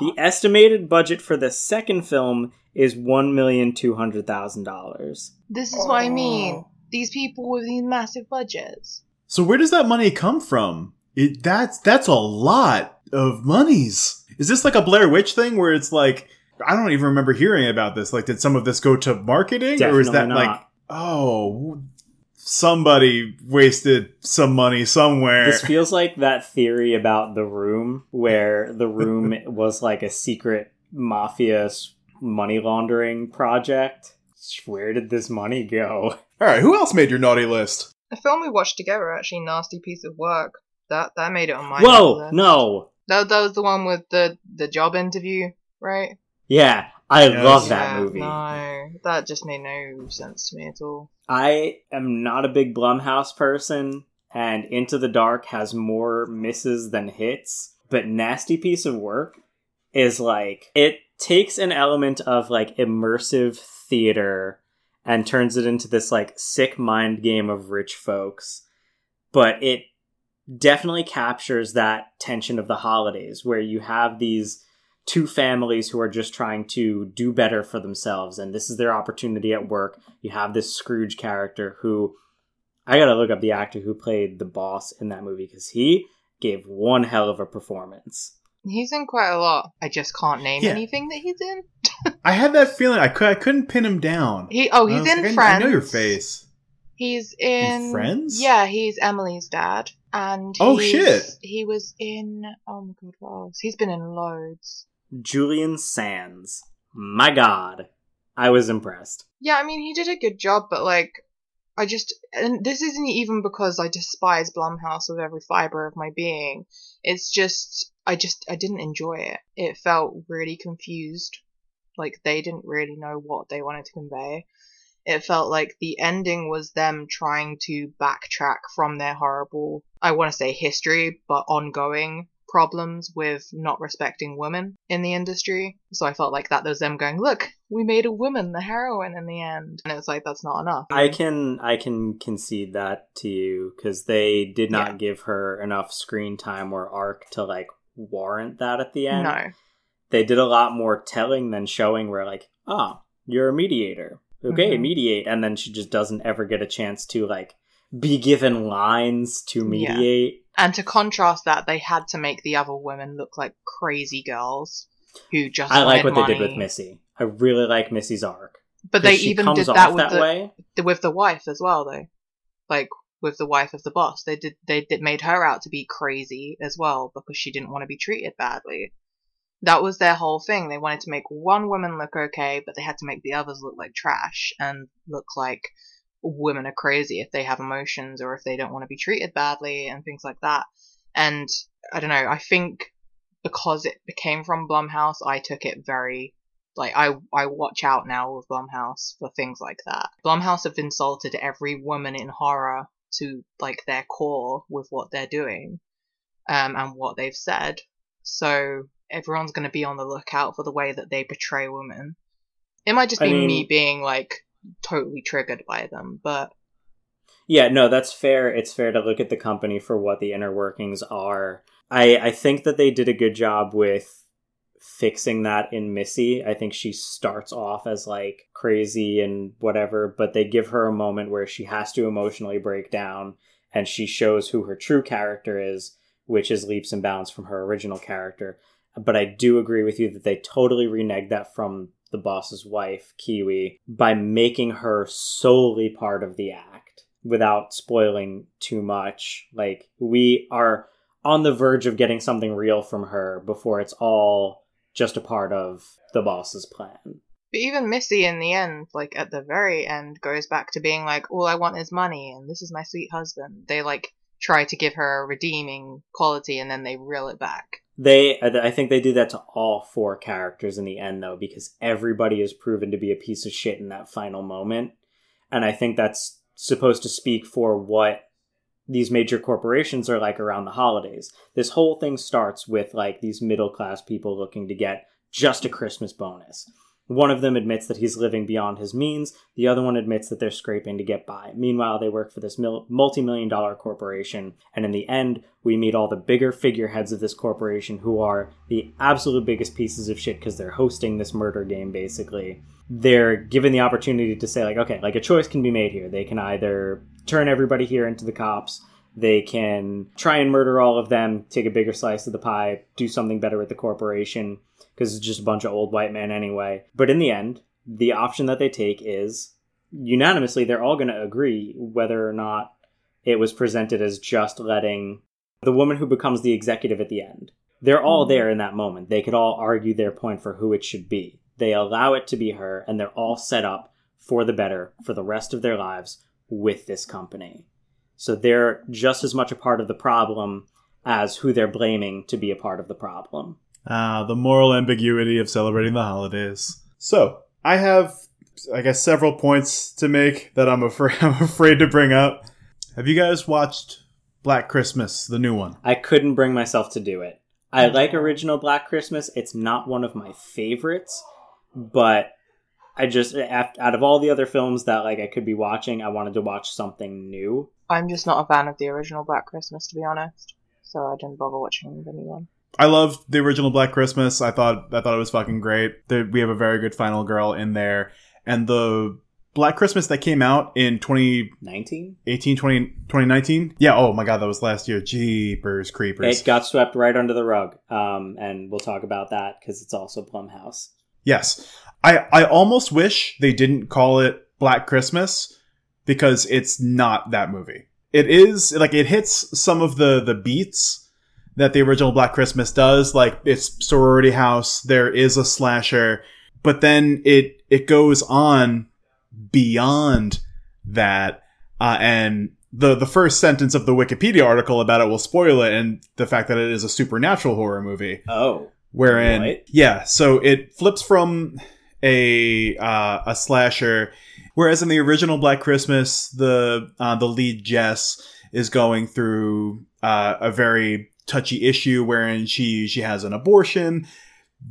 The estimated budget for the second film is one million two hundred thousand dollars. This is what I oh. mean. Oh. These people with these massive budgets. So where does that money come from? It, that's that's a lot of monies. Is this like a Blair Witch thing where it's like I don't even remember hearing about this. Like, did some of this go to marketing, or is that Definitely like not. Oh somebody wasted some money somewhere? This feels like that theory about the room, where the room was like a secret mafia money laundering project. Where did this money go? All right, who else made your naughty list? A film we watched together, actually, nasty piece of work. That that made it on my naughty Whoa, list. no. That, that was the one with the the job interview, right? Yeah, I Yes. love that Yeah, movie. No, that just made no sense to me at all. I am not a big Blumhouse person, and Into the Dark has more misses than hits, but Nasty Piece of Work is like, it takes an element of like immersive theater and turns it into this like sick mind game of rich folks, but it definitely captures that tension of the holidays where you have these two families who are just trying to do better for themselves and this is their opportunity at work you have this scrooge character who i gotta look up the actor who played the boss in that movie because he gave one hell of a performance He's in quite a lot. I just can't name Yeah. anything that he's in. I had that feeling. I, could, I couldn't pin him down. He oh, he's in like, Friends. I know your face. He's in, Friends? Yeah, he's Emily's dad, and Oh, shit. He was in. Oh my god, what else? He's been in loads. Julian sands my god i was impressed Yeah, I mean, he did a good job, but like, I just, and this isn't even because I despise Blumhouse with every fiber of my being. It's just, I just, I didn't enjoy it. It felt really confused. Like, they didn't really know what they wanted to convey. It felt like the ending was them trying to backtrack from their horrible, I want to say history, but ongoing problems with not respecting women in the industry. So I felt like that was them going, look, we made a woman the heroine in the end. And it was like, that's not enough. i can i can concede that to you because they did not Yeah. give her enough screen time or arc to like warrant that at the end No. they did a lot more telling than showing where like ah you're a mediator okay Mhm. mediate and then she just doesn't ever get a chance to like be given lines to Yeah. And to contrast that, they had to make the other women look like crazy girls who just i like what wanted they did with missy i really like missy's arc But they even did that with that the, the- with the wife as well, though. Like with the wife of the boss, they did they did made her out to be crazy as well because she didn't want to be treated badly. That was their whole thing. They wanted to make one woman look okay, but they had to make the others look like trash and look like women are crazy if they have emotions or if they don't want to be treated badly and things like that. And I don't know. I think because it came from Blumhouse, I took it very like I I watch out now with Blumhouse for things like that. Blumhouse have insulted every woman in horror to like their core with what they're doing, um, and what they've said. So everyone's going to be on the lookout for the way that they portray women. It might just I be mean- me being like totally triggered by them, but yeah no that's fair. It's fair to look at the company for what the inner workings are. I i think that they did a good job with fixing that in missy. I think she starts off as like crazy and whatever but they give her a moment where she has to emotionally break down and she shows who her true character is which is leaps and bounds from her original character. But i do agree with you that they totally reneged that from the boss's wife kiwi by making her solely part of the act without spoiling too much like we are on the verge of getting something real from her before it's all just a part of the boss's plan But even Missy in the end, like at the very end, goes back to being like, all I want is money and this is my sweet husband. They like try to give her a redeeming quality and then they reel it back. They, I think they do that to all four characters in the end, though, because everybody is proven to be a piece of shit in that final moment. And I think that's supposed to speak for what these major corporations are like around the holidays. This whole thing starts with like these middle class people looking to get just a Christmas bonus. One of them admits that he's living beyond his means. The other one admits that they're scraping to get by. Meanwhile, they work for this multi million dollar corporation. And in the end, we meet all the bigger figureheads of this corporation who are the absolute biggest pieces of shit because they're hosting this murder game, basically. They're given the opportunity to say, like, okay, like a choice can be made here. They can either turn everybody here into the cops. They can try and murder all of them, take a bigger slice of the pie, do something better with the corporation, because it's just a bunch of old white men anyway. But in the end, the option that they take is unanimously, they're all going to agree whether or not it was presented as just letting the woman who becomes the executive at the end. They're all hmm. there in that moment. They could all argue their point for who it should be. They allow it to be her, and they're all set up for the better for the rest of their lives with this company. So they're just as much a part of the problem as who they're blaming to be a part of the problem. Ah, the moral ambiguity of celebrating the holidays. So, I have, I guess, several points to make that I'm afraid I'm afraid to bring up. Have you guys watched Black Christmas, the new one? I couldn't bring myself to do it. I like original Black Christmas. It's not one of my favorites, but I just out of all the other films that like I could be watching, I wanted to watch something new. I'm just not a fan of the original Black Christmas, to be honest. So I didn't bother watching the new one. I loved the original Black Christmas. I thought I thought it was fucking great. There, we have a very good final girl in there, and the Black Christmas that came out in 2018, 19? 20, 2019. Yeah. Oh my god, that was last year. Jeepers creepers. It got swept right under the rug. Um, and we'll talk about that because it's also Blumhouse. Yes. I, I almost wish they didn't call it Black Christmas because it's not that movie. It is like it hits some of the the beats that the original Black Christmas does. Like it's sorority house, there is a slasher, but then it it goes on beyond that. Uh, and the the first sentence of the Wikipedia article about it will spoil it, and the fact that it is a supernatural horror movie Oh. wherein Right. yeah so it flips from a uh, a slasher whereas in the original black christmas the uh, the lead jess is going through uh, a very touchy issue wherein she she has an abortion.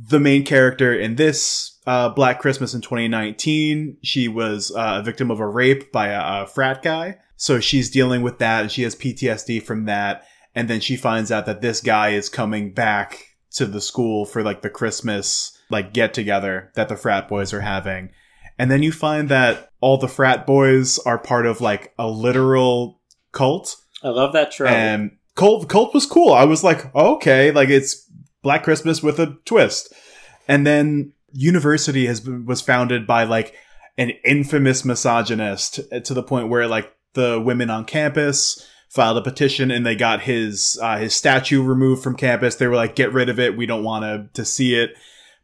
The main character in this uh, black christmas in 2019 she was uh, a victim of a rape by a, a frat guy. So she's dealing with that. And she has ptsd from that. And then she finds out that this guy is coming back to the school for like the Christmas like get together that the frat boys are having. And then you find that all the frat boys are part of like a literal cult. I love that trope. And cult cult was cool. I was like, oh, okay, like it's Black Christmas with a twist. And then University has been, was founded by like an infamous misogynist to the point where like the women on campus filed a petition and they got his uh, his statue removed from campus. They were like, "Get rid of it. We don't want to to see it."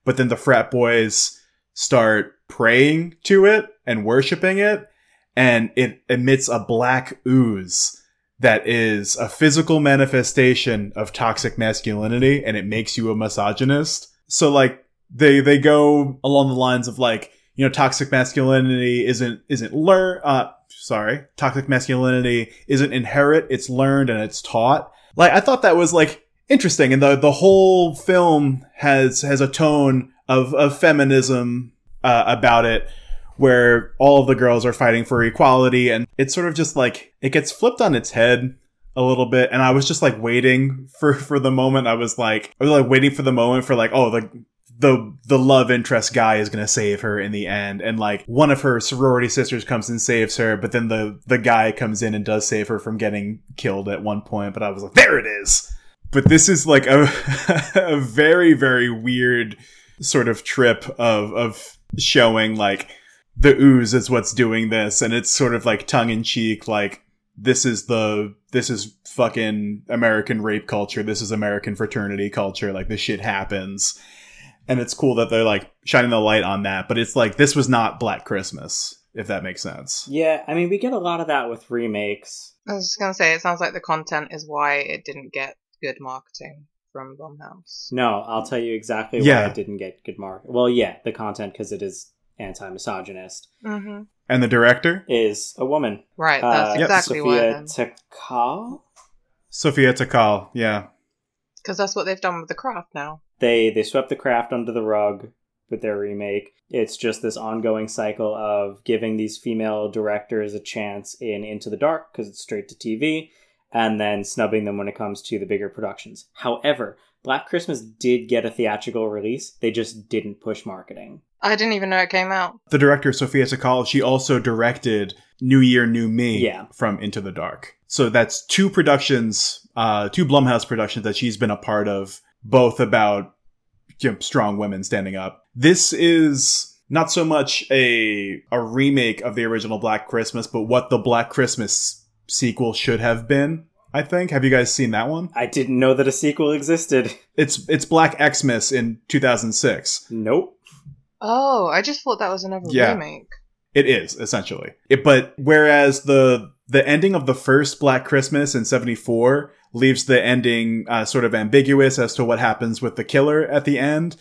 But then the frat boys start praying to it and worshiping it, and it emits a black ooze that is a physical manifestation of toxic masculinity, and it makes you a misogynist. So like they they go along the lines of like you know toxic masculinity isn't isn't learn uh sorry toxic masculinity isn't inherent it's learned and it's taught like i thought that was like interesting and the the whole film has has a tone of of feminism uh, about it where all of the girls are fighting for equality and it's sort of just like it gets flipped on its head a little bit and i was just like waiting for for the moment. I was like i was like waiting for the moment for like oh the the the love interest guy is going to save her in the end and like one of her sorority sisters comes and saves her but then the the guy comes in and does save her from getting killed at one point but i was like there it is! But this is like a a very very weird sort of trip of of showing like the ooze is what's doing this and it's sort of like tongue in cheek like this is the this is fucking american rape culture this is american fraternity culture like this shit happens. And it's cool that they're like shining the light on that but it's like this was not black christmas if that makes sense. Yeah, I mean, we get a lot of that with remakes. I was just gonna say, it sounds like the content is why it didn't get good marketing from Blumhouse. No, I'll tell you exactly why Yeah. it didn't get good mark. Well, yeah, the content because it is anti-misogynist Mm-hmm. and the director is a woman. Right, Uh, that's Yep. exactly why. Sophia Then. Takal. sophia takal yeah Because that's what they've done with the craft now. They they swept the craft under the rug with their remake. It's just this ongoing cycle of giving these female directors a chance in Into the Dark because it's straight to TV, and then snubbing them when it comes to the bigger productions. However, Black Christmas did get a theatrical release. They just didn't push marketing. I didn't even know it came out. The director, Sophia Takal, she also directed New Year, New Me Yeah. from Into the Dark. So that's two productions, uh, two Blumhouse productions that she's been a part of, both about you know, strong women standing up. This is not so much a a remake of the original Black Christmas, but what the Black Christmas sequel should have been. I think. Have you guys seen that one? I didn't know that a sequel existed. It's it's Black Xmas in 2006. Nope. Oh, I just thought that was another Yeah. remake. It is essentially. It, but whereas the the ending of the first Black Christmas in '74 leaves the ending uh, sort of ambiguous as to what happens with the killer at the end,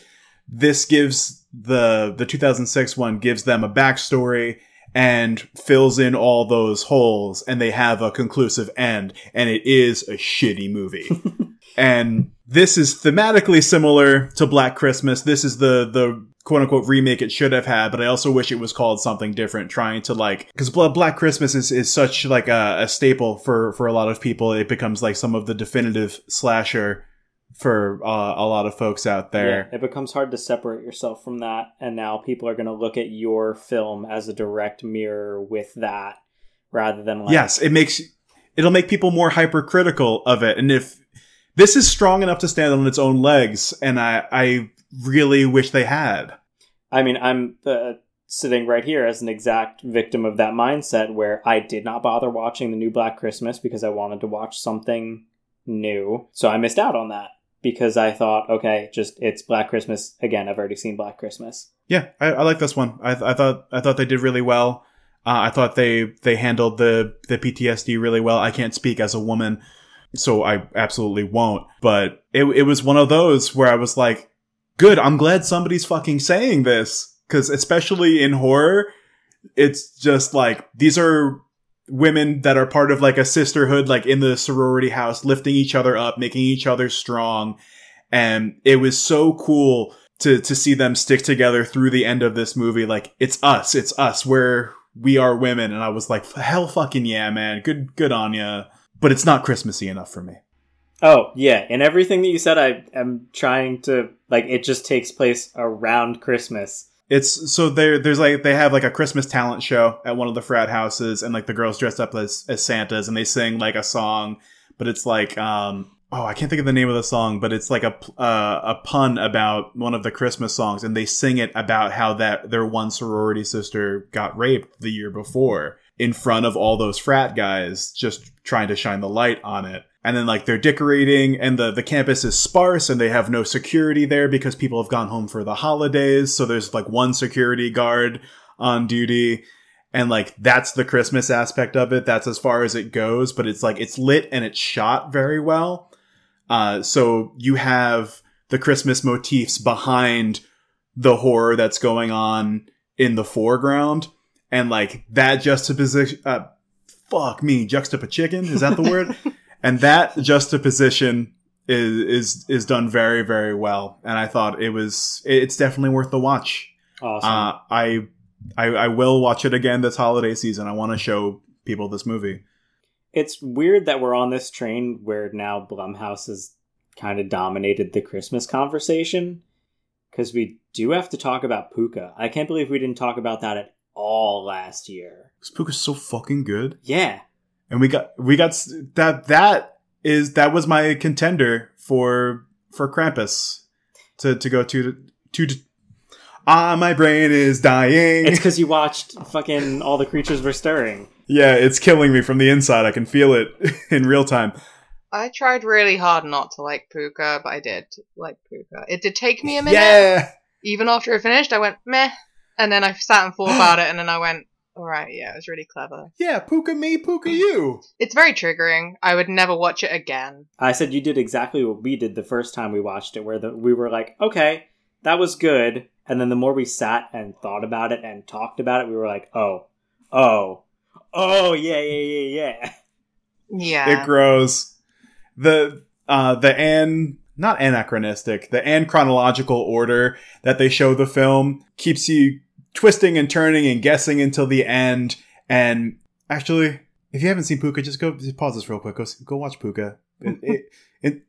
this gives the the 2006 one gives them a backstory and fills in all those holes, and they have a conclusive end, and it is a shitty movie. and this is thematically similar to Black Christmas. This is the the quote unquote remake it should have had, but I also wish it was called something different, trying to like because Black Christmas is, is such like a, a staple for for a lot of people. It becomes like some of the definitive slasher for uh, a lot of folks out there. Yeah, it becomes hard to separate yourself from that, and now people are going to look at your film as a direct mirror with that, rather than like, yes, it makes it'll make people more hypercritical of it, and if this is strong enough to stand on its own legs, and I I really wish they had. I mean, I'm uh, sitting right here as an exact victim of that mindset where I did not bother watching the new Black Christmas because I wanted to watch something new. So I missed out on that because I thought, okay, just it's Black Christmas again. I've already seen Black Christmas. Yeah, I, I like this one. I, I thought I thought they did really well. Uh, I thought they they handled the the PTSD really well. I can't speak as a woman, so I absolutely won't. But it it was one of those where I was like, good. I'm glad somebody's fucking saying this because especially in horror, it's just like these are women that are part of like a sisterhood, like in the sorority house, lifting each other up, making each other strong, and it was so cool to to see them stick together through the end of this movie. Like it's us, it's us. We're we are women, and I was like, hell, fucking yeah, man. Good, good on ya. But it's not Christmassy enough for me. Oh yeah, and everything that you said, I am trying to like. It just takes place around Christmas. It's so there. There's like they have like a Christmas talent show at one of the frat houses, and like the girls dressed up as as Santas, and they sing like a song, but it's like um oh I can't think of the name of the song, but it's like a uh, a pun about one of the Christmas songs, and they sing it about how that their one sorority sister got raped the year before in front of all those frat guys, just trying to shine the light on it. And then like they're decorating and the, the campus is sparse and they have no security there because people have gone home for the holidays. So there's like one security guard on duty. And like that's the Christmas aspect of it. That's as far as it goes, but it's like it's lit and it's shot very well. Uh, so you have the Christmas motifs behind the horror that's going on in the foreground. And like that juxtaposition, uh, fuck me, juxtaposition, is that the word? and that juxtaposition is is is done very very well and i thought it was it's definitely worth the watch Awesome. uh i i i will watch it again this holiday season i want to show people this movie it's weird that we're on this train where now Blumhouse has kind of dominated the Christmas conversation because we do have to talk about Pooka. I can't believe we didn't talk about that at all last year. Spook is so fucking good Yeah. And we got we got that that is that was my contender for for krampus to to go to to ah my brain is dying It's because you watched fucking All the Creatures Were Stirring. yeah it's killing me from the inside i can feel it in real time I tried really hard not to like Pooka, but I did like Pooka. It did take me a minute. yeah Even after it finished, I went meh, and then I sat and thought about it, and then I went, all right, yeah, it was really clever. Yeah, pooka me, pooka you. It's very triggering. I would never watch it again. I said you did exactly what we did the first time we watched it, where the, we were like, okay, that was good. And then the more we sat and thought about it and talked about it, we were like, oh, oh, oh, yeah, yeah, yeah, yeah. Yeah. It grows. The uh the Anne not anachronistic, the anchronological order that they show the film keeps you twisting and turning and guessing until the end. And actually, if you haven't seen Pooka, just go just pause this real quick. Go go watch Pooka. It, it, it,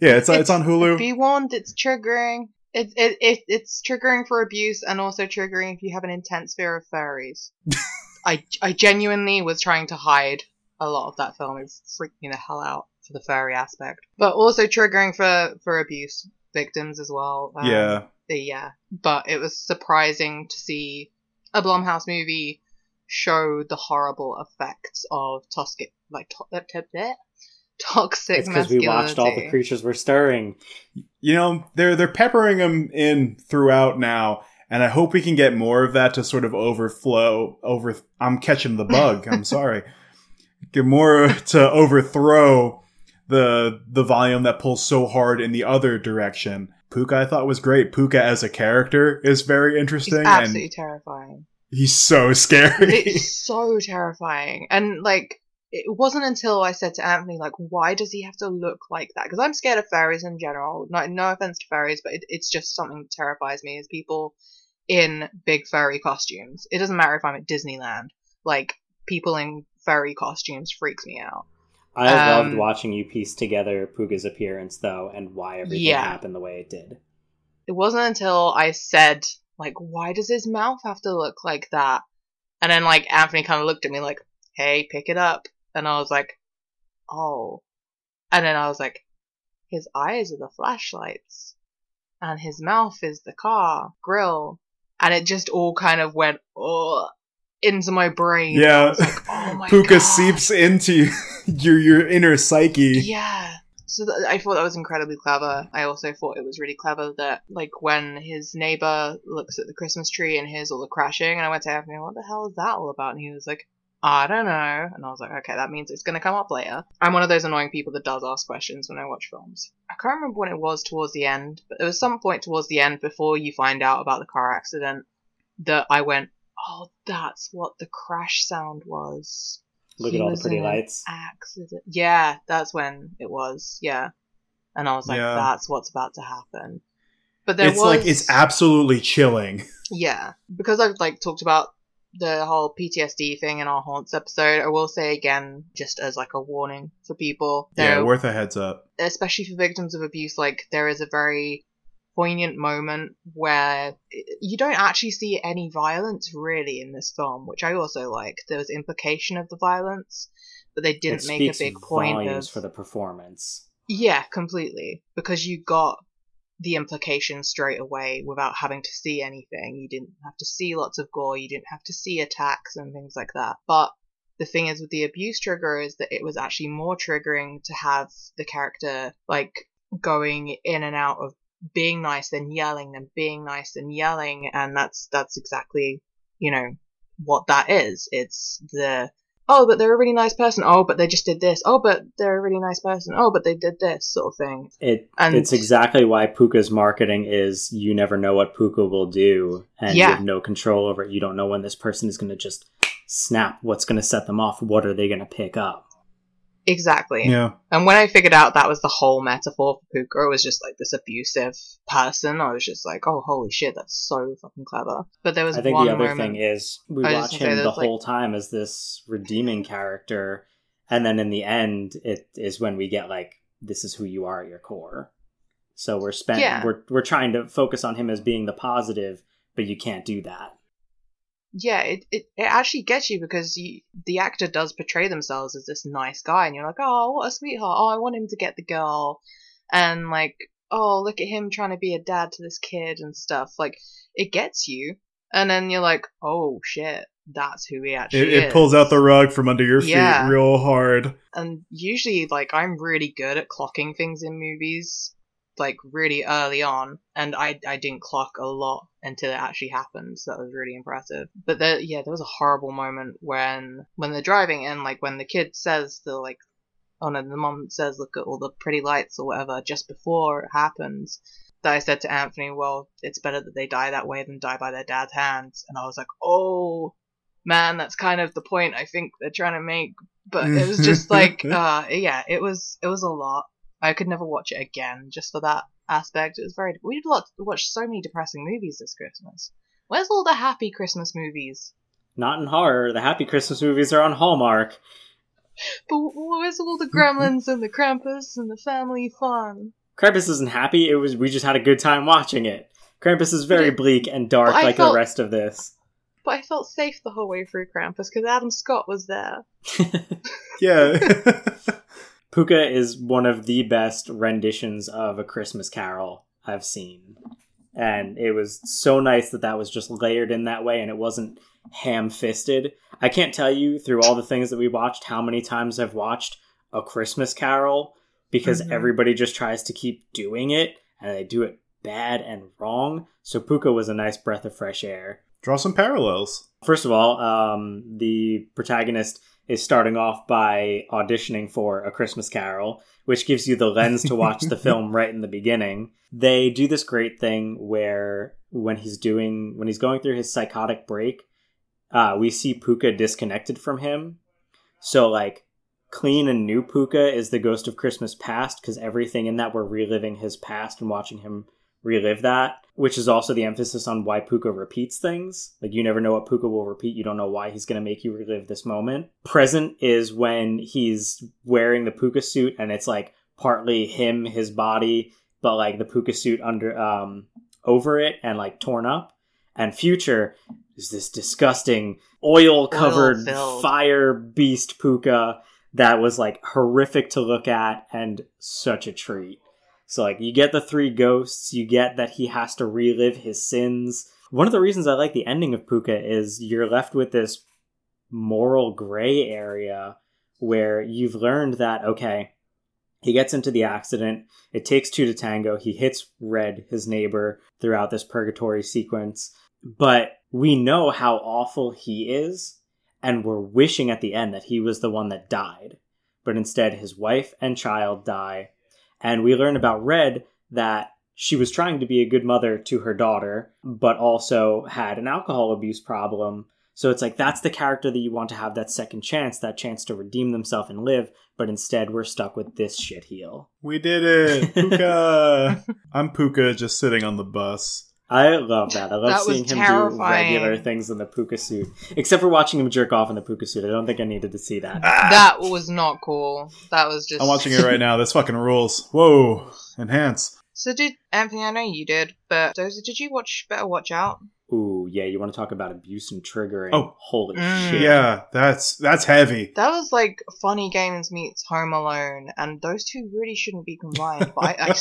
yeah, it's, it's on Hulu. Be warned, it's triggering. It, it, it it's triggering for abuse and also triggering if you have an intense fear of fairies. I I genuinely was trying to hide a lot of that film. It freaked me the hell out for the furry aspect, but also triggering for for abuse victims as well. Um, yeah, yeah. Uh, but it was surprising to see a Blumhouse movie show the horrible effects of toxic like to- uh, toxic it's because we watched all the creatures were stirring you know they're they're peppering them in throughout now and i hope we can get more of that to sort of overflow over i'm catching the bug i'm sorry get more to overthrow the the volume that pulls so hard in the other direction. Pooka I thought was great. Pooka as a character is very interesting. He's absolutely terrifying. He's so scary. It's so terrifying. And like it wasn't until I said to Anthony, like, why does he have to look like that? Because I'm scared of fairies in general. No, no offense to fairies, but it, it's just something that terrifies me is people in big furry costumes. It doesn't matter if I'm at Disneyland. Like, people in furry costumes freaks me out. I um, loved watching you piece together Pooka's appearance, though, and why everything yeah. happened the way it did. It wasn't until I said, like, why does his mouth have to look like that? And then, like, Anthony kind of looked at me like, hey, pick it up. And I was like, oh. And then I was like, his eyes are the flashlights. And his mouth is the car grill. And it just all kind of went, oh, into my brain. Yeah. Like, oh my Pooka God. seeps into your your inner psyche. Yeah. So th- I thought that was incredibly clever. I also thought it was really clever that, like, when his neighbor looks at the Christmas tree and hears all the crashing, and I went to Anthony, what the hell is that all about? And he was like, I don't know. And I was like, okay, that means it's going to come up later. I'm one of those annoying people that does ask questions when I watch films. I can't remember when it was towards the end, but there was some point towards the end before you find out about the car accident that I went, oh, that's what the crash sound was. Look he at all the pretty lights. Accident. Yeah, that's when it was. Yeah, and I was like, yeah. that's what's about to happen. But there it's was like it's absolutely chilling. Yeah, because I've like talked about the whole PTSD thing in our haunts episode. I will say again, just as like a warning for people. Yeah, worth a heads up. Especially for victims of abuse, like there is a very poignant moment where you don't actually see any violence really in this film, which I also like. There was implication of the violence, but they didn't make a big point of for the performance. Yeah, completely, because you got the implication straight away without having to see anything. You didn't have to see lots of gore, you didn't have to see attacks and things like that. But the thing is with the abuse trigger is that it was actually more triggering to have the character like going in and out of being nice and yelling and being nice and yelling and that's that's exactly you know what that is. It's the oh but they're a really nice person. Oh but they just did this. Oh but they're a really nice person. Oh but they did this sort of thing. It and it's exactly why pooka's marketing is you never know what pooka will do and yeah. you have no control over it. You don't know when this person is going to just snap what's going to set them off. What are they going to pick up Exactly. Yeah. And when I figured out that was the whole metaphor for Pooka, it was just like this abusive person. I was just like, oh, holy shit, that's so fucking clever. But there was I think the other thing is we watch him the whole like... time as this redeeming character, and then in the end, it is when we get like, this is who you are at your core. So we're spent yeah. we're we're trying to focus on him as being the positive, but you can't do that yeah, it, it, it actually gets you because you, the actor does portray themselves as this nice guy, and you're like, oh, what a sweetheart. Oh, I want him to get the girl. And like, oh, look at him trying to be a dad to this kid and stuff. Like, it gets you. And then you're like, oh shit, that's who he actually it, it pulls out the rug from under your feet yeah. real hard. And usually, like, I'm really good at clocking things in movies like really early on, and I I didn't clock a lot until it actually happened. So that was really impressive. But there, yeah, there was a horrible moment when when they're driving and like when the kid says the like, oh no, the mom says look at all the pretty lights or whatever just before it happens. That I said to Anthony, well, it's better that they die that way than die by their dad's hands. And I was like, oh man, that's kind of the point I think they're trying to make. But it was just like, uh, yeah, it was it was a lot I could never watch it again just for that aspect. It was very. We did lot, watched so many depressing movies this Christmas. Where's all the happy Christmas movies? Not in horror. The happy Christmas movies are on Hallmark. But where's all the gremlins and the Krampus and the family fun? Krampus isn't happy. It was we just had a good time watching it. Krampus is very bleak and dark, like felt- the rest of this. But I felt safe the whole way through Krampus because Adam Scott was there. Yeah. Pooka is one of the best renditions of A Christmas Carol I've seen. And it was so nice that that was just layered in that way and it wasn't ham fisted. I can't tell you through all the things that we watched how many times I've watched A Christmas Carol because Mhm. everybody just tries to keep doing it and they do it bad and wrong. So Pooka was a nice breath of fresh air. Draw some parallels. First of all, um, the protagonist is starting off by auditioning for A Christmas Carol, which gives you the lens to watch the film right in the beginning. They do this great thing where when he's doing when he's going through his psychotic break, uh, we see Pooka disconnected from him. So like clean and new Pooka is the ghost of Christmas past because everything in that we're reliving his past and watching him relive that, which is also the emphasis on why Pooka repeats things. Like you never know what Pooka will repeat. You don't know why he's going to make you relive this moment. Present is when he's wearing the Pooka suit and it's like partly him, his body, but like the Pooka suit under um over it and like torn up. And future is this disgusting oil covered fire beast Pooka that was like horrific to look at and such a treat. So like you get the three ghosts, you get that he has to relive his sins. One of the reasons I like the ending of Pooka is you're left with this moral gray area where you've learned that okay, he gets into the accident, it takes two to tango, he hits Red, his neighbor, throughout this purgatory sequence, but we know how awful he is, and we're wishing at the end that he was the one that died. But instead his wife and child die, and we learn about Red that she was trying to be a good mother to her daughter, but also had an alcohol abuse problem. So it's like that's the character that you want to have that second chance, that chance to redeem themselves and live, but instead we're stuck with this shitheel. We did it. Pooka. I'm Pooka just sitting on the bus. I love that. I love That seeing him do regular things in the pooka suit. Except for watching him jerk off in the pooka suit. I don't think I needed to see that. Ah. That was not cool. That was just. I'm watching it right now. This fucking rules. Whoa. Enhance. So did Anthony? I know you did, but Dozer, did you watch Better Watch Out? Ooh, yeah, you want to talk about abuse and triggering. Oh. holy Mm. shit. Yeah, that's that's heavy. That was like Funny Games meets Home Alone, and those two really shouldn't be combined. But I, I,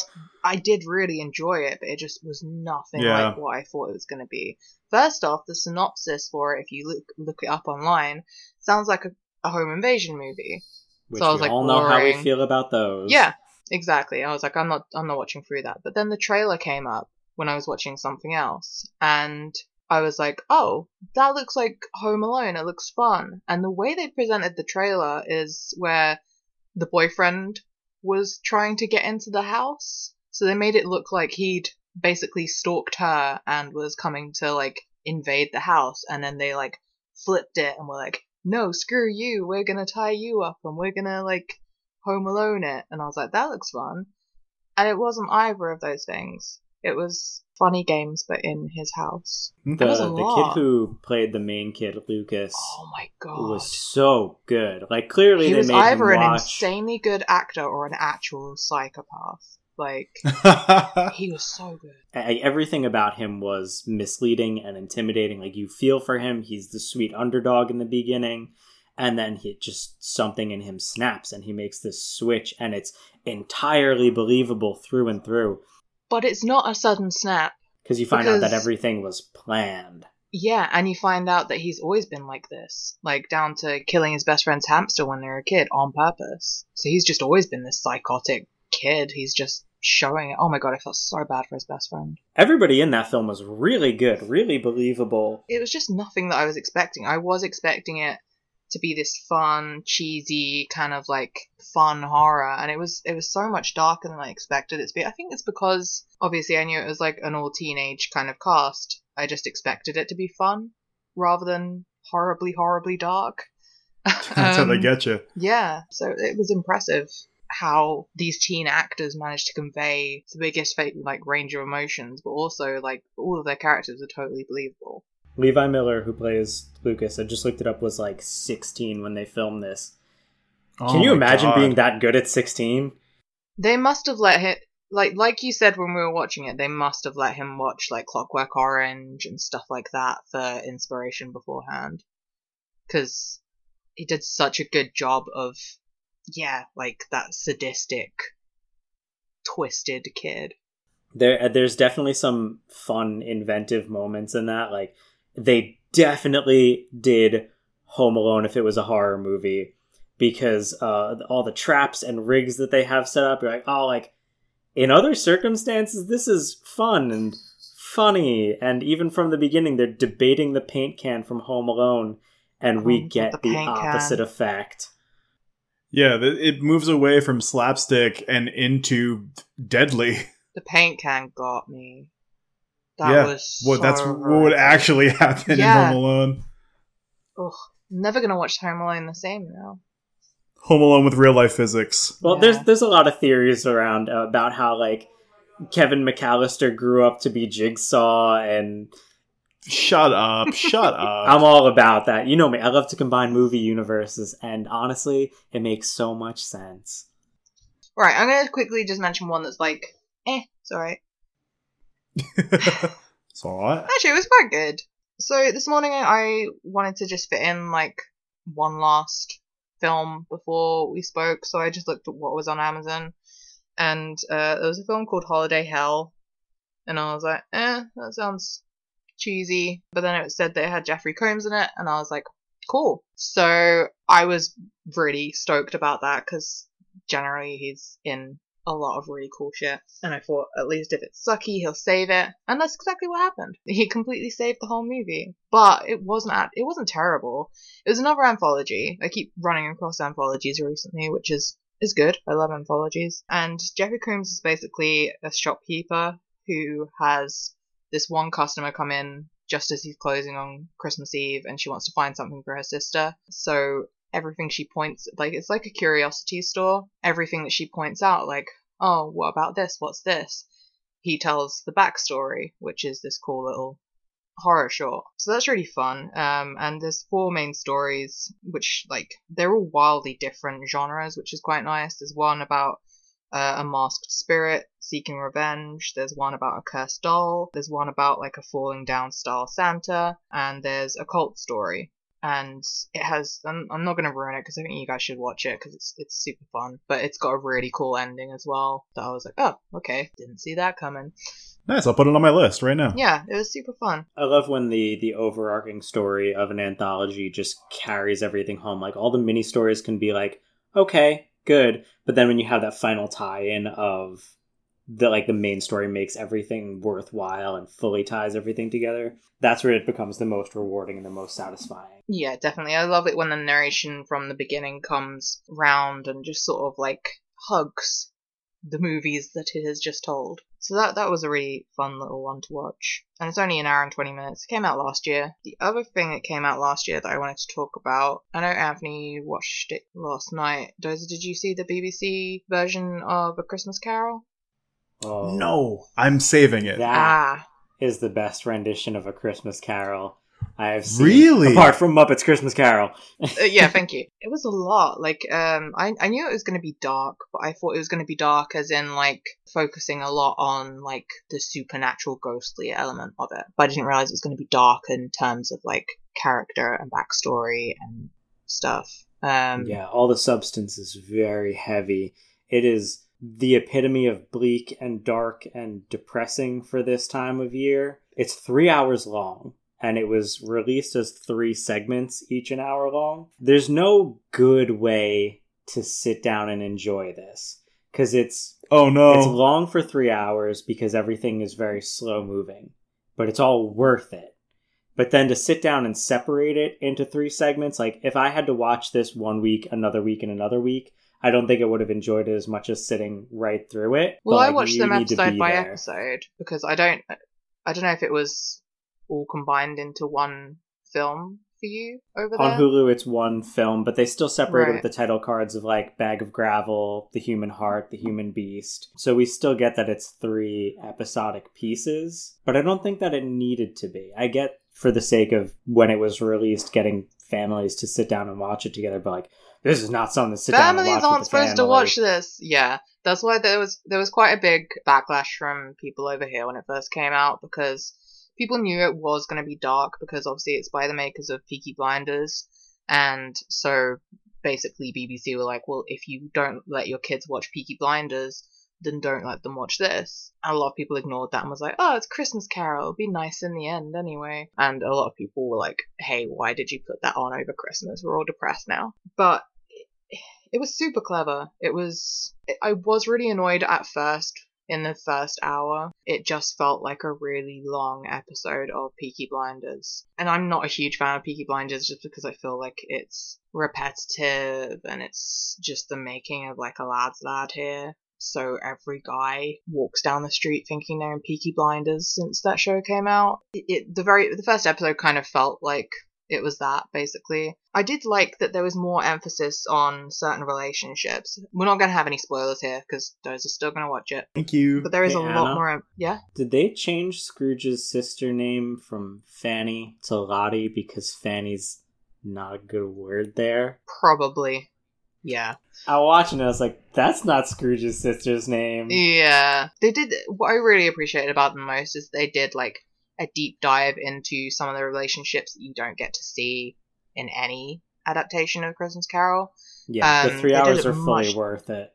I did really enjoy it, but it just was nothing Yeah. like what I thought it was going to be. First off, the synopsis for it, if you look look it up online, sounds like a, a home invasion movie. Which So I was we like, all know how we feel about those. Yeah, exactly. I was like, I'm not, I'm not watching through that. But then the trailer came up when I was watching something else, and I was like, oh, that looks like Home Alone. It looks fun. And the way they presented the trailer is where the boyfriend was trying to get into the house, so they made it look like he'd basically stalked her and was coming to like invade the house, and then they like flipped it and were like, no, screw you, we're gonna tie you up and we're gonna like Home Alone it. And I was like, that looks fun. And it wasn't either of those things. It was funny games, but in his house. Hmm. The, was the kid who played the main kid, Lucas, Oh my god. was so good. Like, clearly he they was made either him an watch. insanely good actor or an actual psychopath. Like, he was so good. I- everything about him was misleading and intimidating. Like you feel for him, he's the sweet underdog in the beginning, and then he just something in him snaps and he makes this switch, and it's entirely believable through and through But it's not a sudden snap. because you find out that everything was planned. Yeah, and you find out that he's always been like this, like down to killing his best friend's hamster when they were a kid on purpose. So he's just always been this psychotic kid. He's just showing it. Oh my god, I felt so bad for his best friend. Everybody in that film was really good, really believable. It was just nothing that I was expecting. I was expecting it to be this fun, cheesy kind of like fun horror, and it was it was so much darker than I expected it to be. I think it's because obviously I knew it was like an all teenage kind of cast. I just expected it to be fun rather than horribly, horribly dark. That's how they Um, get you. Yeah, so it was impressive. how these teen actors managed to convey the biggest fake like range of emotions, but also like all of their characters are totally believable. Levi Miller, who plays Lucas, I just looked it up, was like 16 when they filmed this. Oh Can you imagine God. being that good at 16? They must have let him like like you said when we were watching it, they must have let him watch like Clockwork Orange and stuff like that for inspiration beforehand. Cuz he did such a good job of yeah, like that sadistic twisted kid. There, uh, there's definitely some fun, inventive moments in that. Like, they definitely did Home Alone if it was a horror movie because uh, all the traps and rigs that they have set up, you're like, oh, like in other circumstances, this is fun and funny. And even from the beginning, they're debating the paint can from Home Alone, and we Oh, get the the, opposite can. effect. Yeah, it moves away from slapstick and into deadly. The paint can got me. That yeah, was what that's so what would actually happen Yeah. in Home Alone. Ugh, never gonna watch Home Alone the same now. Home Alone with real life physics. Well, Yeah. there's there's a lot of theories around uh, about how like Kevin McAllister grew up to be Jigsaw, and Shut up! Shut up! I'm all about that. You know me, I love to combine movie universes, and honestly, it makes so much sense. Right, I'm gonna quickly just mention one that's like, eh, it's alright. it's alright. Actually, it was quite good. So this morning I wanted to just fit in like one last film before we spoke, so I just looked at what was on Amazon, and uh, there was a film called Holiday Hell, and I was like, eh, that sounds cheesy. But then it said that it had Jeffrey Combs in it, and I was like, cool. So I was really stoked about that because generally he's in a lot of really cool shit. And I thought, at least if it's sucky, he'll save it. And that's exactly what happened. He completely saved the whole movie. But it wasn't, it wasn't terrible. It was another anthology. I keep running across anthologies recently, which is, is good. I love anthologies. And Jeffrey Combs is basically a shopkeeper who has this one customer come in just as he's closing on Christmas Eve and she wants to find something for her sister. So everything she points like it's like a curiosity store. Everything that she points out, like, oh, what about this? What's this? He tells the backstory, which is this cool little horror short. So that's really fun. Um, and there's four main stories, which like they're all wildly different genres, which is quite nice. There's one about uh, a masked spirit seeking revenge. There's one about a cursed doll. There's one about like a falling down style Santa, and there's a cult story. And it has. I'm, I'm not gonna ruin it because I think you guys should watch it because it's it's super fun. But it's got a really cool ending as well. That I was like, oh, okay, didn't see that coming. Nice. I'll put it on my list right now. Yeah, it was super fun. I love when the the overarching story of an anthology just carries everything home. Like all the mini stories can be like, okay, good, but then when you have that final tie-in of the like the main story makes everything worthwhile and fully ties everything together, that's where it becomes the most rewarding and the most satisfying. Yeah, definitely. I love it when the narration from the beginning comes round and just sort of like hugs the movies that it has just told. So that that was a really fun little one to watch. And it's only an hour and 20 minutes. It came out last year. The other thing that came out last year that I wanted to talk about, I know Anthony watched it last night. Does did you see the BBC version of A Christmas Carol? Oh, No, I'm saving it. that Ah, is the best rendition of a Christmas Carol I have seen. Really? Apart from Muppets Christmas Carol. Uh, yeah, thank you. It was a lot. Like, um, I I knew it was going to be dark, but I thought it was going to be dark as in like focusing a lot on like the supernatural, ghostly element of it. But I didn't realize it was going to be dark in terms of like character and backstory and stuff. Um, Yeah, all the substance is very heavy. It is the epitome of bleak and dark and depressing for this time of year. It's three hours long, and it was released as three segments, each an hour long. There's no good way to sit down and enjoy this because it's Oh no. it's long for three hours because everything is very slow moving, but it's all worth it. But then to sit down and separate it into three segments, like if I had to watch this one week, another week, and another week, I don't think I would have enjoyed it as much as sitting right through it. Well, But, I watched them episode be by there. episode because I don't, I don't know if it was all combined into one film for you over On there? Hulu, it's one film, but they still separated Right. with the title cards of like Bag of Gravel, The Human Heart, The Human Beast. So we still get that it's three episodic pieces, but I don't think that it needed to be. I get for the sake of when it was released, getting families to sit down and watch it together, but like, this is not something to sit down and Families watch aren't supposed to watch this. Yeah, that's why there was there was quite a big backlash from people over here when it first came out because people knew it was going to be dark because obviously it's by the makers of Peaky Blinders, and so basically BBC were like, well, if you don't let your kids watch Peaky Blinders, then don't let them watch this. And a lot of people ignored that and was like, oh, it's Christmas Carol. It'll be nice in the end anyway. And a lot of people were like, hey, why did you put that on over Christmas? We're all depressed now. But it was super clever. It was. I was really annoyed at first in the first hour. It just felt like a really long episode of Peaky Blinders. And I'm not a huge fan of Peaky Blinders just because I feel like it's repetitive and it's just the making of like a lad's lad here. So every guy walks down the street thinking they're in Peaky Blinders since that show came out. It, it the very the first episode kind of felt like it was that basically. I did like that there was more emphasis on certain relationships. We're not going to have any spoilers here because those are still going to watch it. Thank you. But there is Hey, a Anna? lot more. em- Yeah, Did they change Scrooge's sister name from Fanny to Lottie because Fanny's not a good word there? probably. Yeah, I was watching it, I was like, that's not Scrooge's sister's name. yeah. They did. What I really appreciated about them most is they did like a deep dive into some of the relationships that you don't get to see in any adaptation of Christmas Carol. Yeah, the Um, three hours are fully much- worth it.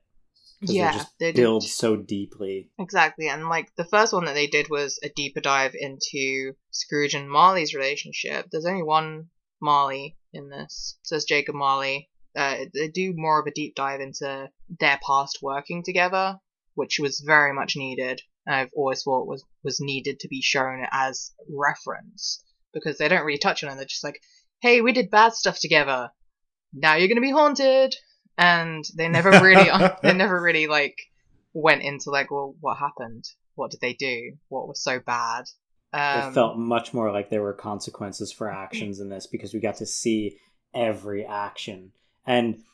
Yeah, they just they did. build so deeply. Exactly, and like the first one that they did was a deeper dive into Scrooge and Marley's relationship. There's only one Marley in this, says Jacob Marley. Uh, they do more of a deep dive into their past working together, which was very much needed. I've always thought was was needed to be shown as reference because they don't really touch on it. They're just like, "Hey, we did bad stuff together. Now you're gonna be haunted," and they never really they never really like went into like, well, what happened? What did they do? What was so bad? Um, it felt much more like there were consequences for actions in this because we got to see every action. And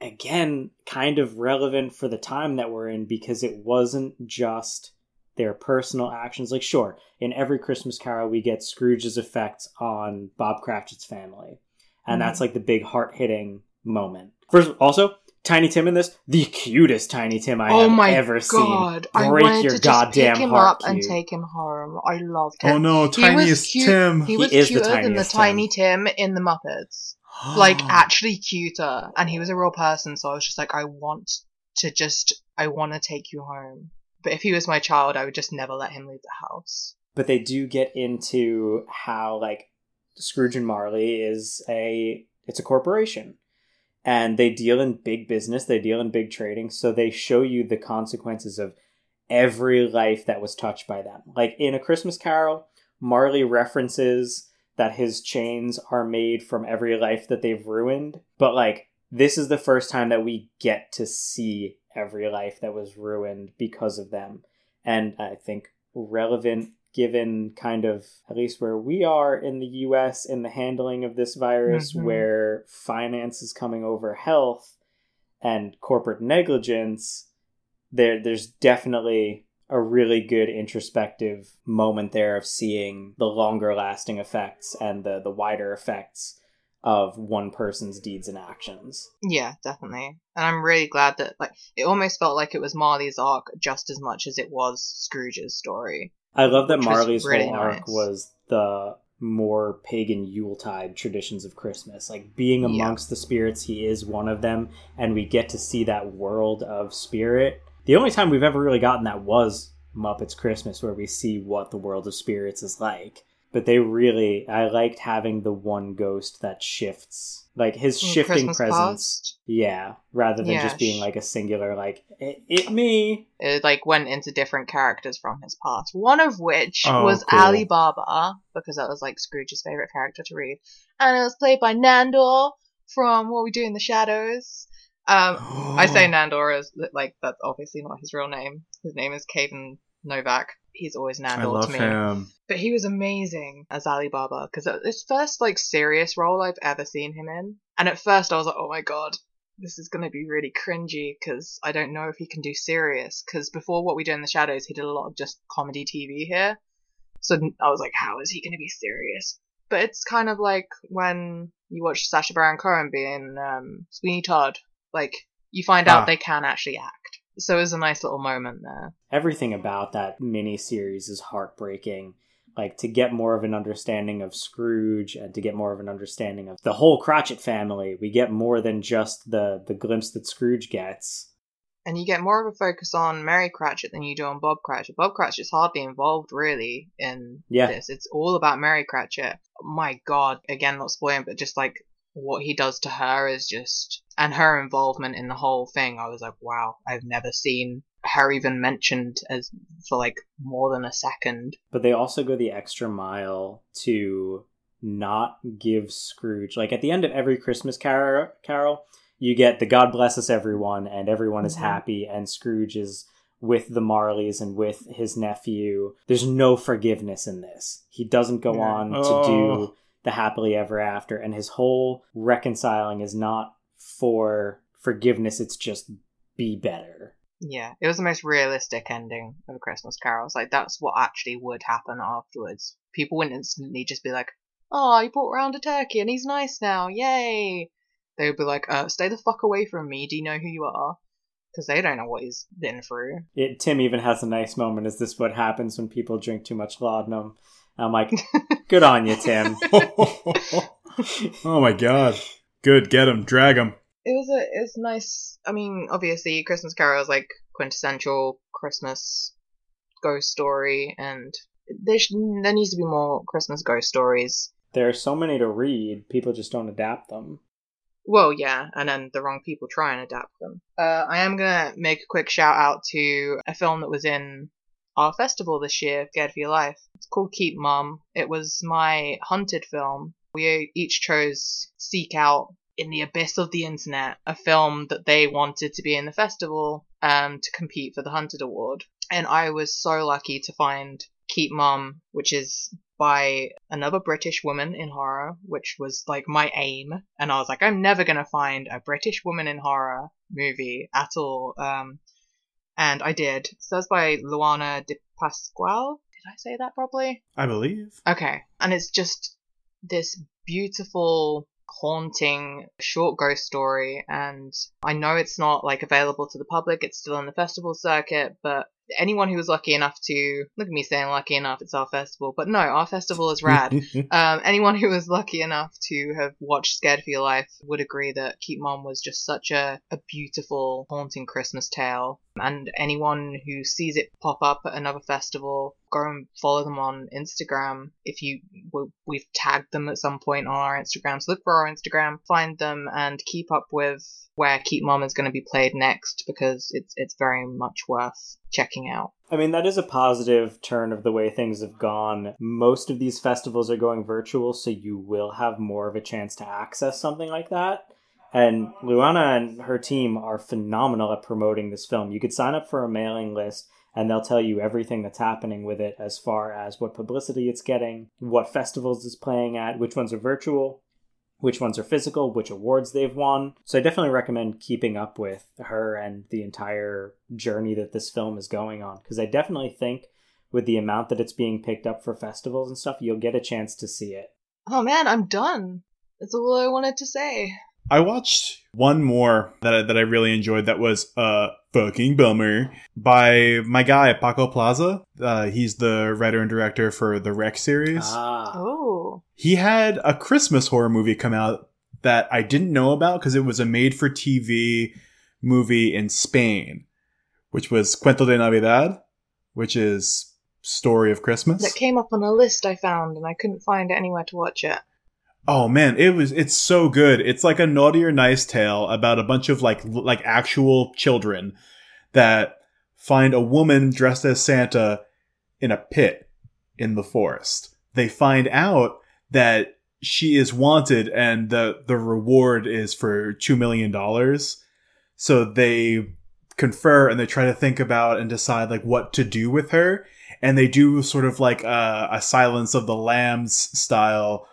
again, kind of relevant for the time that we're in because it wasn't just their personal actions. Like, sure, in every Christmas Carol, we get Scrooge's effects on Bob Cratchit's family. And that's mm-hmm. like the big heart hitting moment. First, also, Tiny Tim in this, the cutest Tiny Tim I oh have my ever god! seen. I Break wanted your to just goddamn pick him heart, up and take him home. I loved him. Oh no, He was tiniest cute- Tim. He He was is the cuter than the tiniest tiny Tim in the Muppets. like actually cuter and he was a real person so i was just like i want to just i want to take you home but if he was my child i would just never let him leave the house. But they do get into how like Scrooge and Marley is a it's a corporation. And they deal in big business they deal in big trading so they show you the consequences of every life that was touched by them. Like in a christmas carol marley references that his chains are made from every life that they've ruined. But like this is the first time that we get to see every life that was ruined because of them and i think relevant given kind of at least where we are in the US in the handling of this virus Mhm. where finance is coming over health and corporate negligence there there's definitely a really good introspective moment there of seeing the longer lasting effects and the the wider effects of one person's deeds and actions. yeah definitely and i'm really glad that like it almost felt like it was marley's arc just as much as it was scrooge's story I love that Marley's really whole arc nice. was the more pagan Yuletide traditions of Christmas. Like being Yeah. amongst the spirits, he is one of them, and we get to see that world of spirit. The only time we've ever really gotten that was Muppets Christmas, where we see what the world of spirits is like. But they really, I liked having the one ghost that shifts, like his In shifting Christmas presence. Past, Yeah, rather than Yeah, just being like a singular, like it, it me. it like went into different characters from his past one of which Oh, was cool. ali baba because that was like scrooge's favorite character to read and it was played by nandor from what we do in the shadows um I say Nandor is like that's obviously not his real name. His name is Kayvan Novak. He's always Nandor to me. him. But he was amazing as Alibaba because it's first like serious role I've ever seen him in. And at first I was like, oh my god, this is gonna be really cringy because I don't know if he can do serious. Because before what we do in the shadows, he did a lot of just comedy TV here. So I was like, how is he gonna be serious? But it's kind of like when you watch Sacha Baron Cohen being um, Sweeney Todd. Like you find Ah. out they can actually act. So it was a nice little moment there. Everything about that mini series is heartbreaking. Like to get more of an understanding of Scrooge and to get more of an understanding of the whole Cratchit family, we get more than just the the glimpse that Scrooge gets. and you get more of a focus on Mary Cratchit than you do on Bob Cratchit. Bob Cratchit's hardly involved really in Yeah. this. It's all about Mary Cratchit. My God, again, not spoiling, but just like what he does to her is just, and her involvement in the whole thing. I was like, wow, I've never seen her even mentioned as for like more than a second. But they also go the extra mile to not give Scrooge like at the end of every Christmas carol, carol you get the God bless us everyone and everyone is Mhm. happy and Scrooge is with the Marleys and with his nephew. There's no forgiveness in this. He doesn't go Yeah. on to Oh. do the happily ever after and his whole reconciling is not for forgiveness, it's just be better. Yeah, it was the most realistic ending of a Christmas Carol. It's like that's what actually would happen afterwards. People wouldn't instantly just be like, "Oh, he brought around a turkey and he's nice now, yay!" They would be like, "Uh, stay the fuck away from me. Do you know who you are?" Because they don't know what he's been through. It, Tim even has a nice moment. Is this what happens when people drink too much laudanum? I'm like, good on you, Tim. oh my god. Good, get him, drag him. It was a, it was nice. I mean, obviously, Christmas Carol is like quintessential Christmas ghost story, and there sh- there needs to be more Christmas ghost stories. There are so many to read, people just don't adapt them. Well, yeah, and then the wrong people try and adapt them. Uh, I am gonna make a quick shout out to a film that was in our festival this year, Scared for Your Life. It's called Keep Mum. It was my hunted film. We each chose Seek Out in the abyss of the internet, a film that they wanted to be in the festival um, to compete for the Hunted Award. And I was so lucky to find Keep Mum, which is by another British woman in horror, which was like my aim. And I was like, I'm never gonna find a British woman in horror movie at all. Um, and I did. So that's by Luana de Pasquale. Did I say that properly? I believe. Okay. And it's just this beautiful, haunting short ghost story. And I know it's not like available to the public. It's still on the festival circuit, but anyone who was lucky enough to look at me saying lucky enough, it's our festival, but no, our festival is rad. um, anyone who was lucky enough to have watched Scared for Your Life would agree that Keep Mom was just such a, a beautiful, haunting Christmas tale. And anyone who sees it pop up at another festival, go and follow them on Instagram. If you, we- we've tagged them at some point on our Instagram, so look for our Instagram, find them, and keep up with where Keep Mom is going to be played next because it's it's very much worth checking out. I mean, that is a positive turn of the way things have gone. Most of these festivals are going virtual, so you will have more of a chance to access something like that. And Luana and her team are phenomenal at promoting this film. You could sign up for a mailing list and they'll tell you everything that's happening with it as far as what publicity it's getting, what festivals it's playing at, which ones are virtual, which ones are physical, which awards they've won. So I definitely recommend keeping up with her and the entire journey that this film is going on because I definitely think with the amount that it's being picked up for festivals and stuff, you'll get a chance to see it. Oh man, I'm done. That's all I wanted to say. I watched one more that I, that I really enjoyed. That was uh fucking bummer by my guy Paco Plaza. Uh, he's the writer and director for the REC series. Ah, Oh. he had a Christmas horror movie come out that I didn't know about because it was a made-for-TV movie in Spain, which was Cuento de Navidad, which is story of Christmas. That came up on a list I found and I couldn't find anywhere to watch it. Oh man, it was it's so good. It's like a naughty or nice tale about a bunch of like like actual children that find a woman dressed as Santa in a pit in the forest. They find out that she is wanted and the the reward is for 2 million dollars. So they confer and they try to think about and decide like what to do with her and they do sort of like a, a silence of the lambs style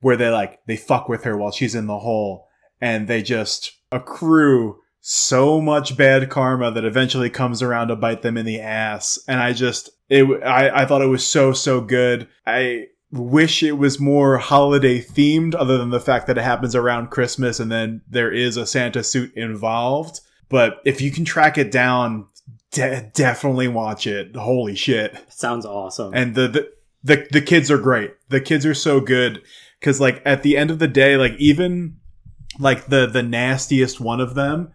where they like they fuck with her while she's in the hole and they just accrue so much bad karma that eventually comes around to bite them in the ass. And i just it i, I thought it was so so good. I wish it was more holiday themed other than the fact that it happens around christmas and then there is a santa suit involved. But if you can track it down de- definitely watch it. Holy shit. Sounds awesome. and the, the the the kids are great. The kids are so good because like at the end of the day, like even like the the nastiest one of them,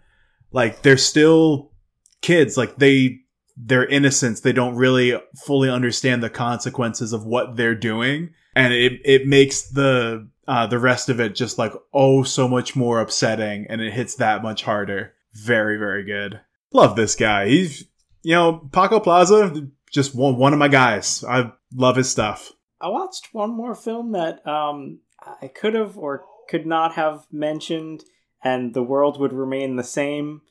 like they're still kids. Like they they're innocents. They don't really fully understand the consequences of what they're doing, and it it makes the uh, the rest of it just like oh so much more upsetting, and it hits that much harder. Very very good. Love this guy. He's you know Paco Plaza, just one one of my guys. I love his stuff. I watched one more film that um, I could have or could not have mentioned, and the world would remain the same.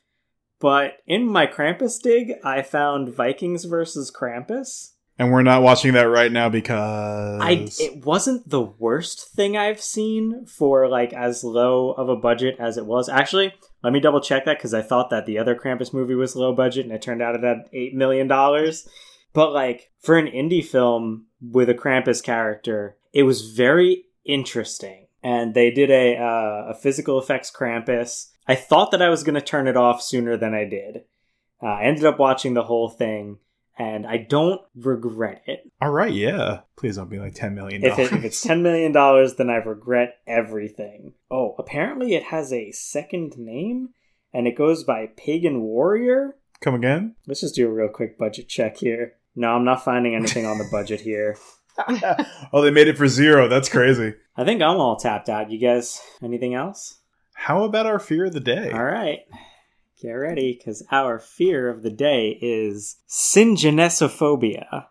But in my Krampus dig, I found Vikings versus Krampus. And we're not watching that right now because I it wasn't the worst thing I've seen for like as low of a budget as it was. Actually, let me double check that because I thought that the other Krampus movie was low budget, and it turned out it had eight million dollars. But like for an indie film with a Krampus character, it was very interesting. And they did a uh, a physical effects Krampus. I thought that I was going to turn it off sooner than I did. Uh, I ended up watching the whole thing, and I don't regret it. all right, yeah. Please don't be like ten million If, dollars. it, if it's ten million dollars, then I regret everything. Oh, apparently it has a second name, and it goes by Pagan Warrior. Come again? Let's just do a real quick budget check here. No, I'm not finding anything on the budget here. oh, they made it for zero. That's crazy. I think I'm all tapped out. You guys, anything else? How about our fear of the day? All right. Get ready, because our fear of the day is syngenesophobia.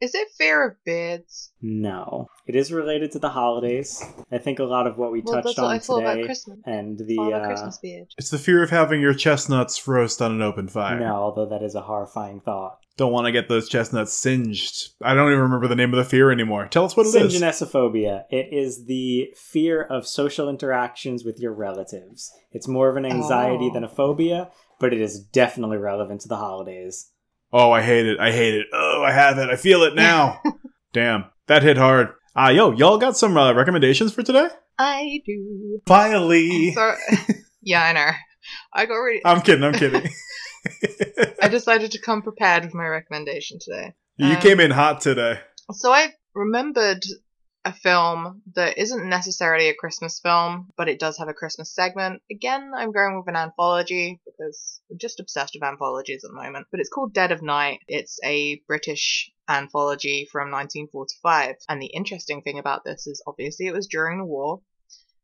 Is it fear of beards? No. It is related to the holidays. I think a lot of what we Well, touched that's what on I thought about today Christmas. and the uh, Christmas beard. It's the fear of having your chestnuts roast on an open fire. No, although that is a horrifying thought. Don't want to get those chestnuts singed. I don't even remember the name of the fear anymore. Tell us what it is. Syngenesophobia. It is the fear of social interactions with your relatives. It's more of an anxiety Oh. than a phobia, but it is definitely relevant to the holidays. Oh, I hate it. I hate it. Oh, I have it. I feel it now. Damn. That hit hard. Ah, yo, y'all got some uh, recommendations for today? I do. Finally. So, yeah, I know. I got really. I'm kidding. I'm kidding. I decided to come prepared with my recommendation today. you um, came in hot today. So I remembered a film that isn't necessarily a Christmas film, but it does have a Christmas segment. Again, I'm going with an anthology because I'm just obsessed with anthologies at the moment. But it's called Dead of Night. It's a British anthology from 1945. And the interesting thing about this is obviously it was during the war,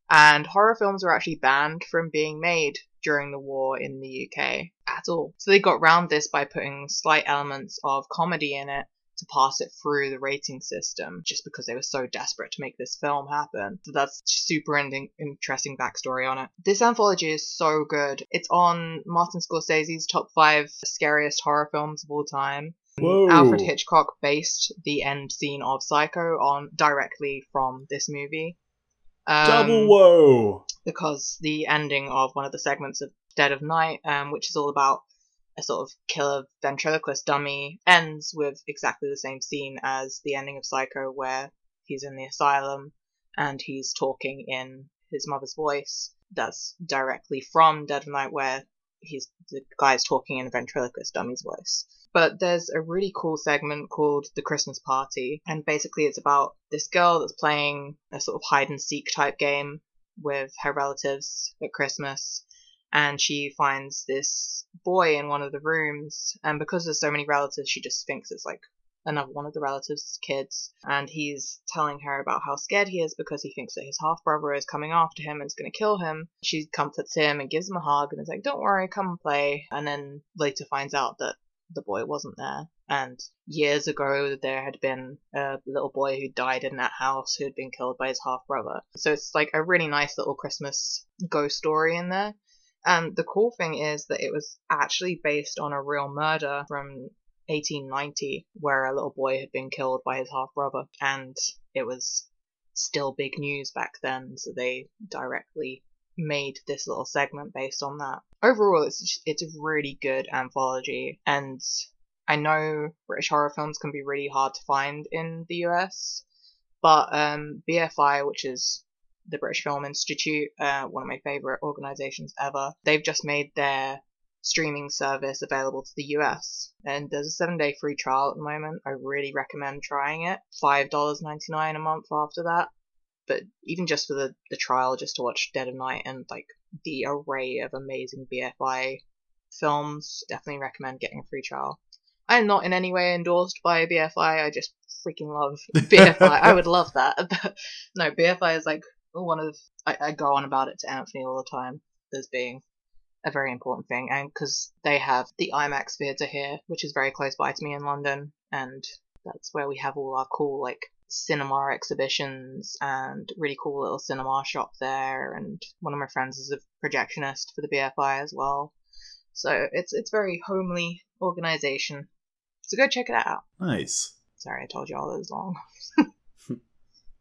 and horror films were actually banned from being made during the war in the UK at all. So they got round this by putting slight elements of comedy in it to pass it through the rating system just because they were so desperate to make this film happen. So that's super ending, interesting backstory on it. This anthology is so good. It's on Martin Scorsese's top five scariest horror films of all time. Whoa. Alfred Hitchcock based the end scene of Psycho on directly from this movie. Um, Double whoa. because the ending of one of the segments of Dead of Night, um, which is all about a sort of killer ventriloquist dummy, ends with exactly the same scene as the ending of Psycho, where he's in the asylum and he's talking in his mother's voice. That's directly from Dead of Night, where he's the guy's talking in a ventriloquist dummy's voice. But there's a really cool segment called The Christmas Party, and basically it's about this girl that's playing a sort of hide and seek type game with her relatives at Christmas, and she finds this boy in one of the rooms, and because there's so many relatives, she just thinks it's like another one of the relatives' kids, and he's telling her about how scared he is because he thinks that his half brother is coming after him and is going to kill him. She comforts him and gives him a hug and is like, "Don't worry, come and play." And then later finds out that the boy wasn't there. And years ago, there had been a little boy who died in that house who had been killed by his half brother. So it's like a really nice little Christmas ghost story in there. And the cool thing is that it was actually based on a real murder from 1890 where a little boy had been killed by his half brother. And it was still big news back then, so they directly made this little segment based on that. Overall, it's just, it's a really good anthology, and I know British horror films can be really hard to find in the US, but um, BFI, which is the British Film Institute, uh, one of my favorite organizations ever, they've just made their streaming service available to the US. And there's a seven day free trial at the moment. I really recommend trying it. $5.99 a month after that. But even just for the, the trial, just to watch Dead of Night and like the array of amazing BFI films, definitely recommend getting a free trial. I'm not in any way endorsed by BFI. I just freaking love BFI. I would love that. no, BFI is like one of I, I go on about it to Anthony all the time as being a very important thing, and because they have the IMAX theatre here, which is very close by to me in London, and that's where we have all our cool like cinema exhibitions and really cool little cinema shop there. And one of my friends is a projectionist for the BFI as well, so it's it's very homely organization. So go check it out. Nice. Sorry, I told you all those long.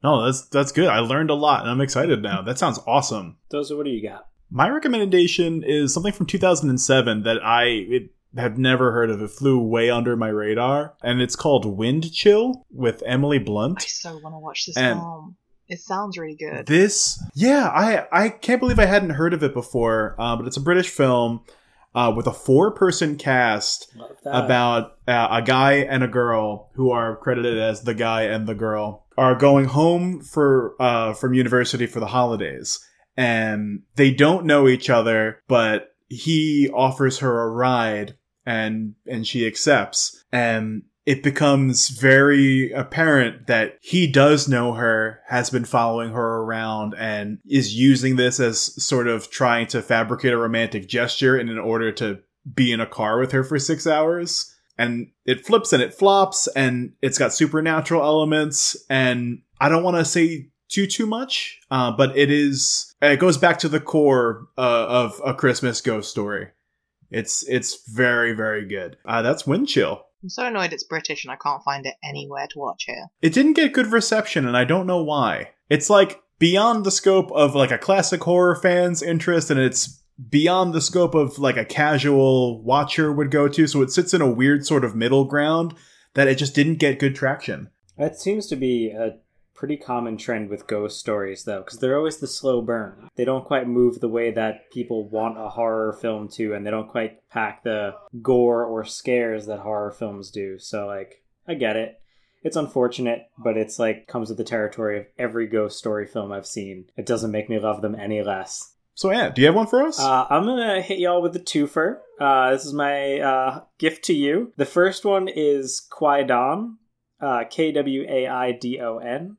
No, that's that's good. I learned a lot, and I'm excited now. That sounds awesome. Those are what do you got? My recommendation is something from 2007 that I it, have never heard of. It flew way under my radar, and it's called Wind Chill with Emily Blunt. I so want to watch this And- film. It sounds really good. This, yeah, I I can't believe I hadn't heard of it before. Uh, but it's a British film uh, with a four-person cast about uh, a guy and a girl who are credited as the guy and the girl are going home for uh, from university for the holidays, and they don't know each other, but he offers her a ride, and and she accepts, and it becomes very apparent that he does know her, has been following her around, and is using this as sort of trying to fabricate a romantic gesture in order to be in a car with her for six hours. And it flips and it flops, and it's got supernatural elements. And I don't want to say too too much, uh, but it is. It goes back to the core uh, of a Christmas ghost story. It's it's very very good. Uh, that's Wind Chill. I'm so annoyed it's British and I can't find it anywhere to watch here. It didn't get good reception, and I don't know why. It's like beyond the scope of like a classic horror fan's interest, and it's beyond the scope of like a casual watcher would go to. So it sits in a weird sort of middle ground that it just didn't get good traction. That seems to be a pretty common trend with ghost stories, though, because they're always the slow burn. They don't quite move the way that people want a horror film to, and they don't quite pack the gore or scares that horror films do. So, like, I get it. It's unfortunate, but it's like comes with the territory of every ghost story film I've seen. It doesn't make me love them any less. So yeah, do you have one for us? Uh, I'm gonna hit y'all with the twofer. Uh, this is my uh, gift to you. The first one is Kwaidon, uh, K W A I D O N,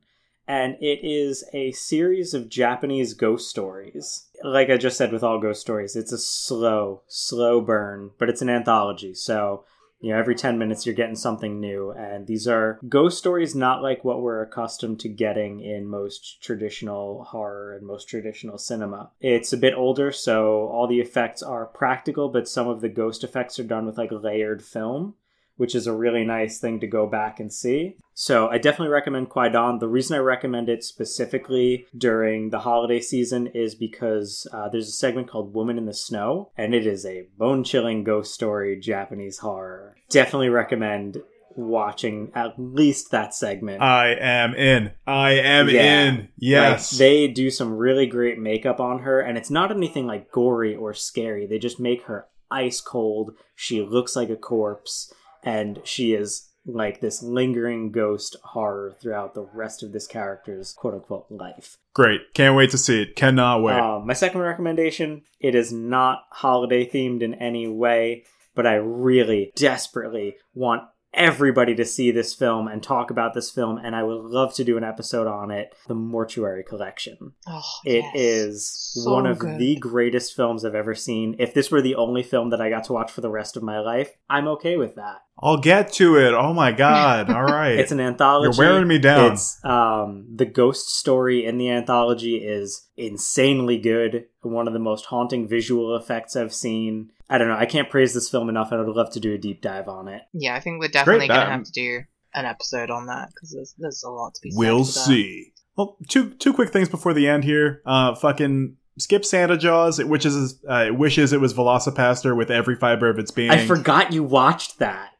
and it is a series of Japanese ghost stories. Like I just said with all ghost stories, it's a slow, slow burn, but it's an anthology, so you know every 10 minutes you're getting something new and these are ghost stories not like what we're accustomed to getting in most traditional horror and most traditional cinema. It's a bit older so all the effects are practical but some of the ghost effects are done with like layered film which is a really nice thing to go back and see. So I definitely recommend Kwaidon. The reason I recommend it specifically during the holiday season is because uh, there's a segment called Woman in the Snow, and it is a bone chilling ghost story Japanese horror. Definitely recommend watching at least that segment. I am in. I am Yeah. in. Yes. Like, they do some really great makeup on her, and it's not anything like gory or scary. They just make her ice cold. She looks like a corpse, and she is like this lingering ghost horror throughout the rest of this character's quote unquote life. Great. Can't wait to see it. Cannot wait. Um, my second recommendation it is not holiday themed in any way, but I really desperately want everybody to see this film and talk about this film, and I would love to do an episode on it. The Mortuary Collection. Oh, It yes. is So one of good. the greatest films I've ever seen. If this were the only film that I got to watch for the rest of my life, I'm okay with that. I'll get to it. Oh my god. All right. It's an anthology. You're wearing me down. It's um the ghost story in the anthology is insanely good. One of the most haunting visual effects I've seen. I don't know. I can't praise this film enough, and I would love to do a deep dive on it. Yeah, I think we're definitely gonna have to do an episode on that because there's there's a lot to be. said We'll for see. Well, two two quick things before the end here. Uh, fucking skip Santa Jaws. It wishes uh, it wishes it was VelociPastor with every fiber of its being. I forgot you watched that.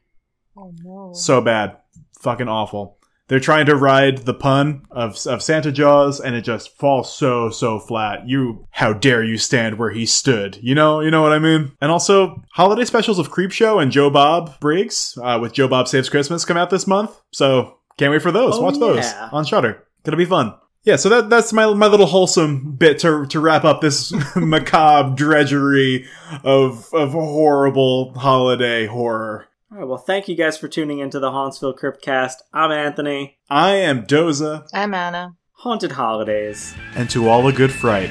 Oh no. So bad, fucking awful. They're trying to ride the pun of of Santa Jaws, and it just falls so so flat. You, how dare you stand where he stood? You know, you know what I mean. And also, holiday specials of Creepshow and Joe Bob Briggs uh, with Joe Bob Saves Christmas come out this month. So can't wait for those. Oh, Watch those yeah. on Shudder. Gonna be fun. Yeah, so that that's my my little wholesome bit to to wrap up this macabre drudgery of of horrible holiday horror. All right. Well, thank you guys for tuning into the Hauntsville Cryptcast. I'm Anthony. I am Doza, I'm Anna. Haunted Holidays. and to all a good fright.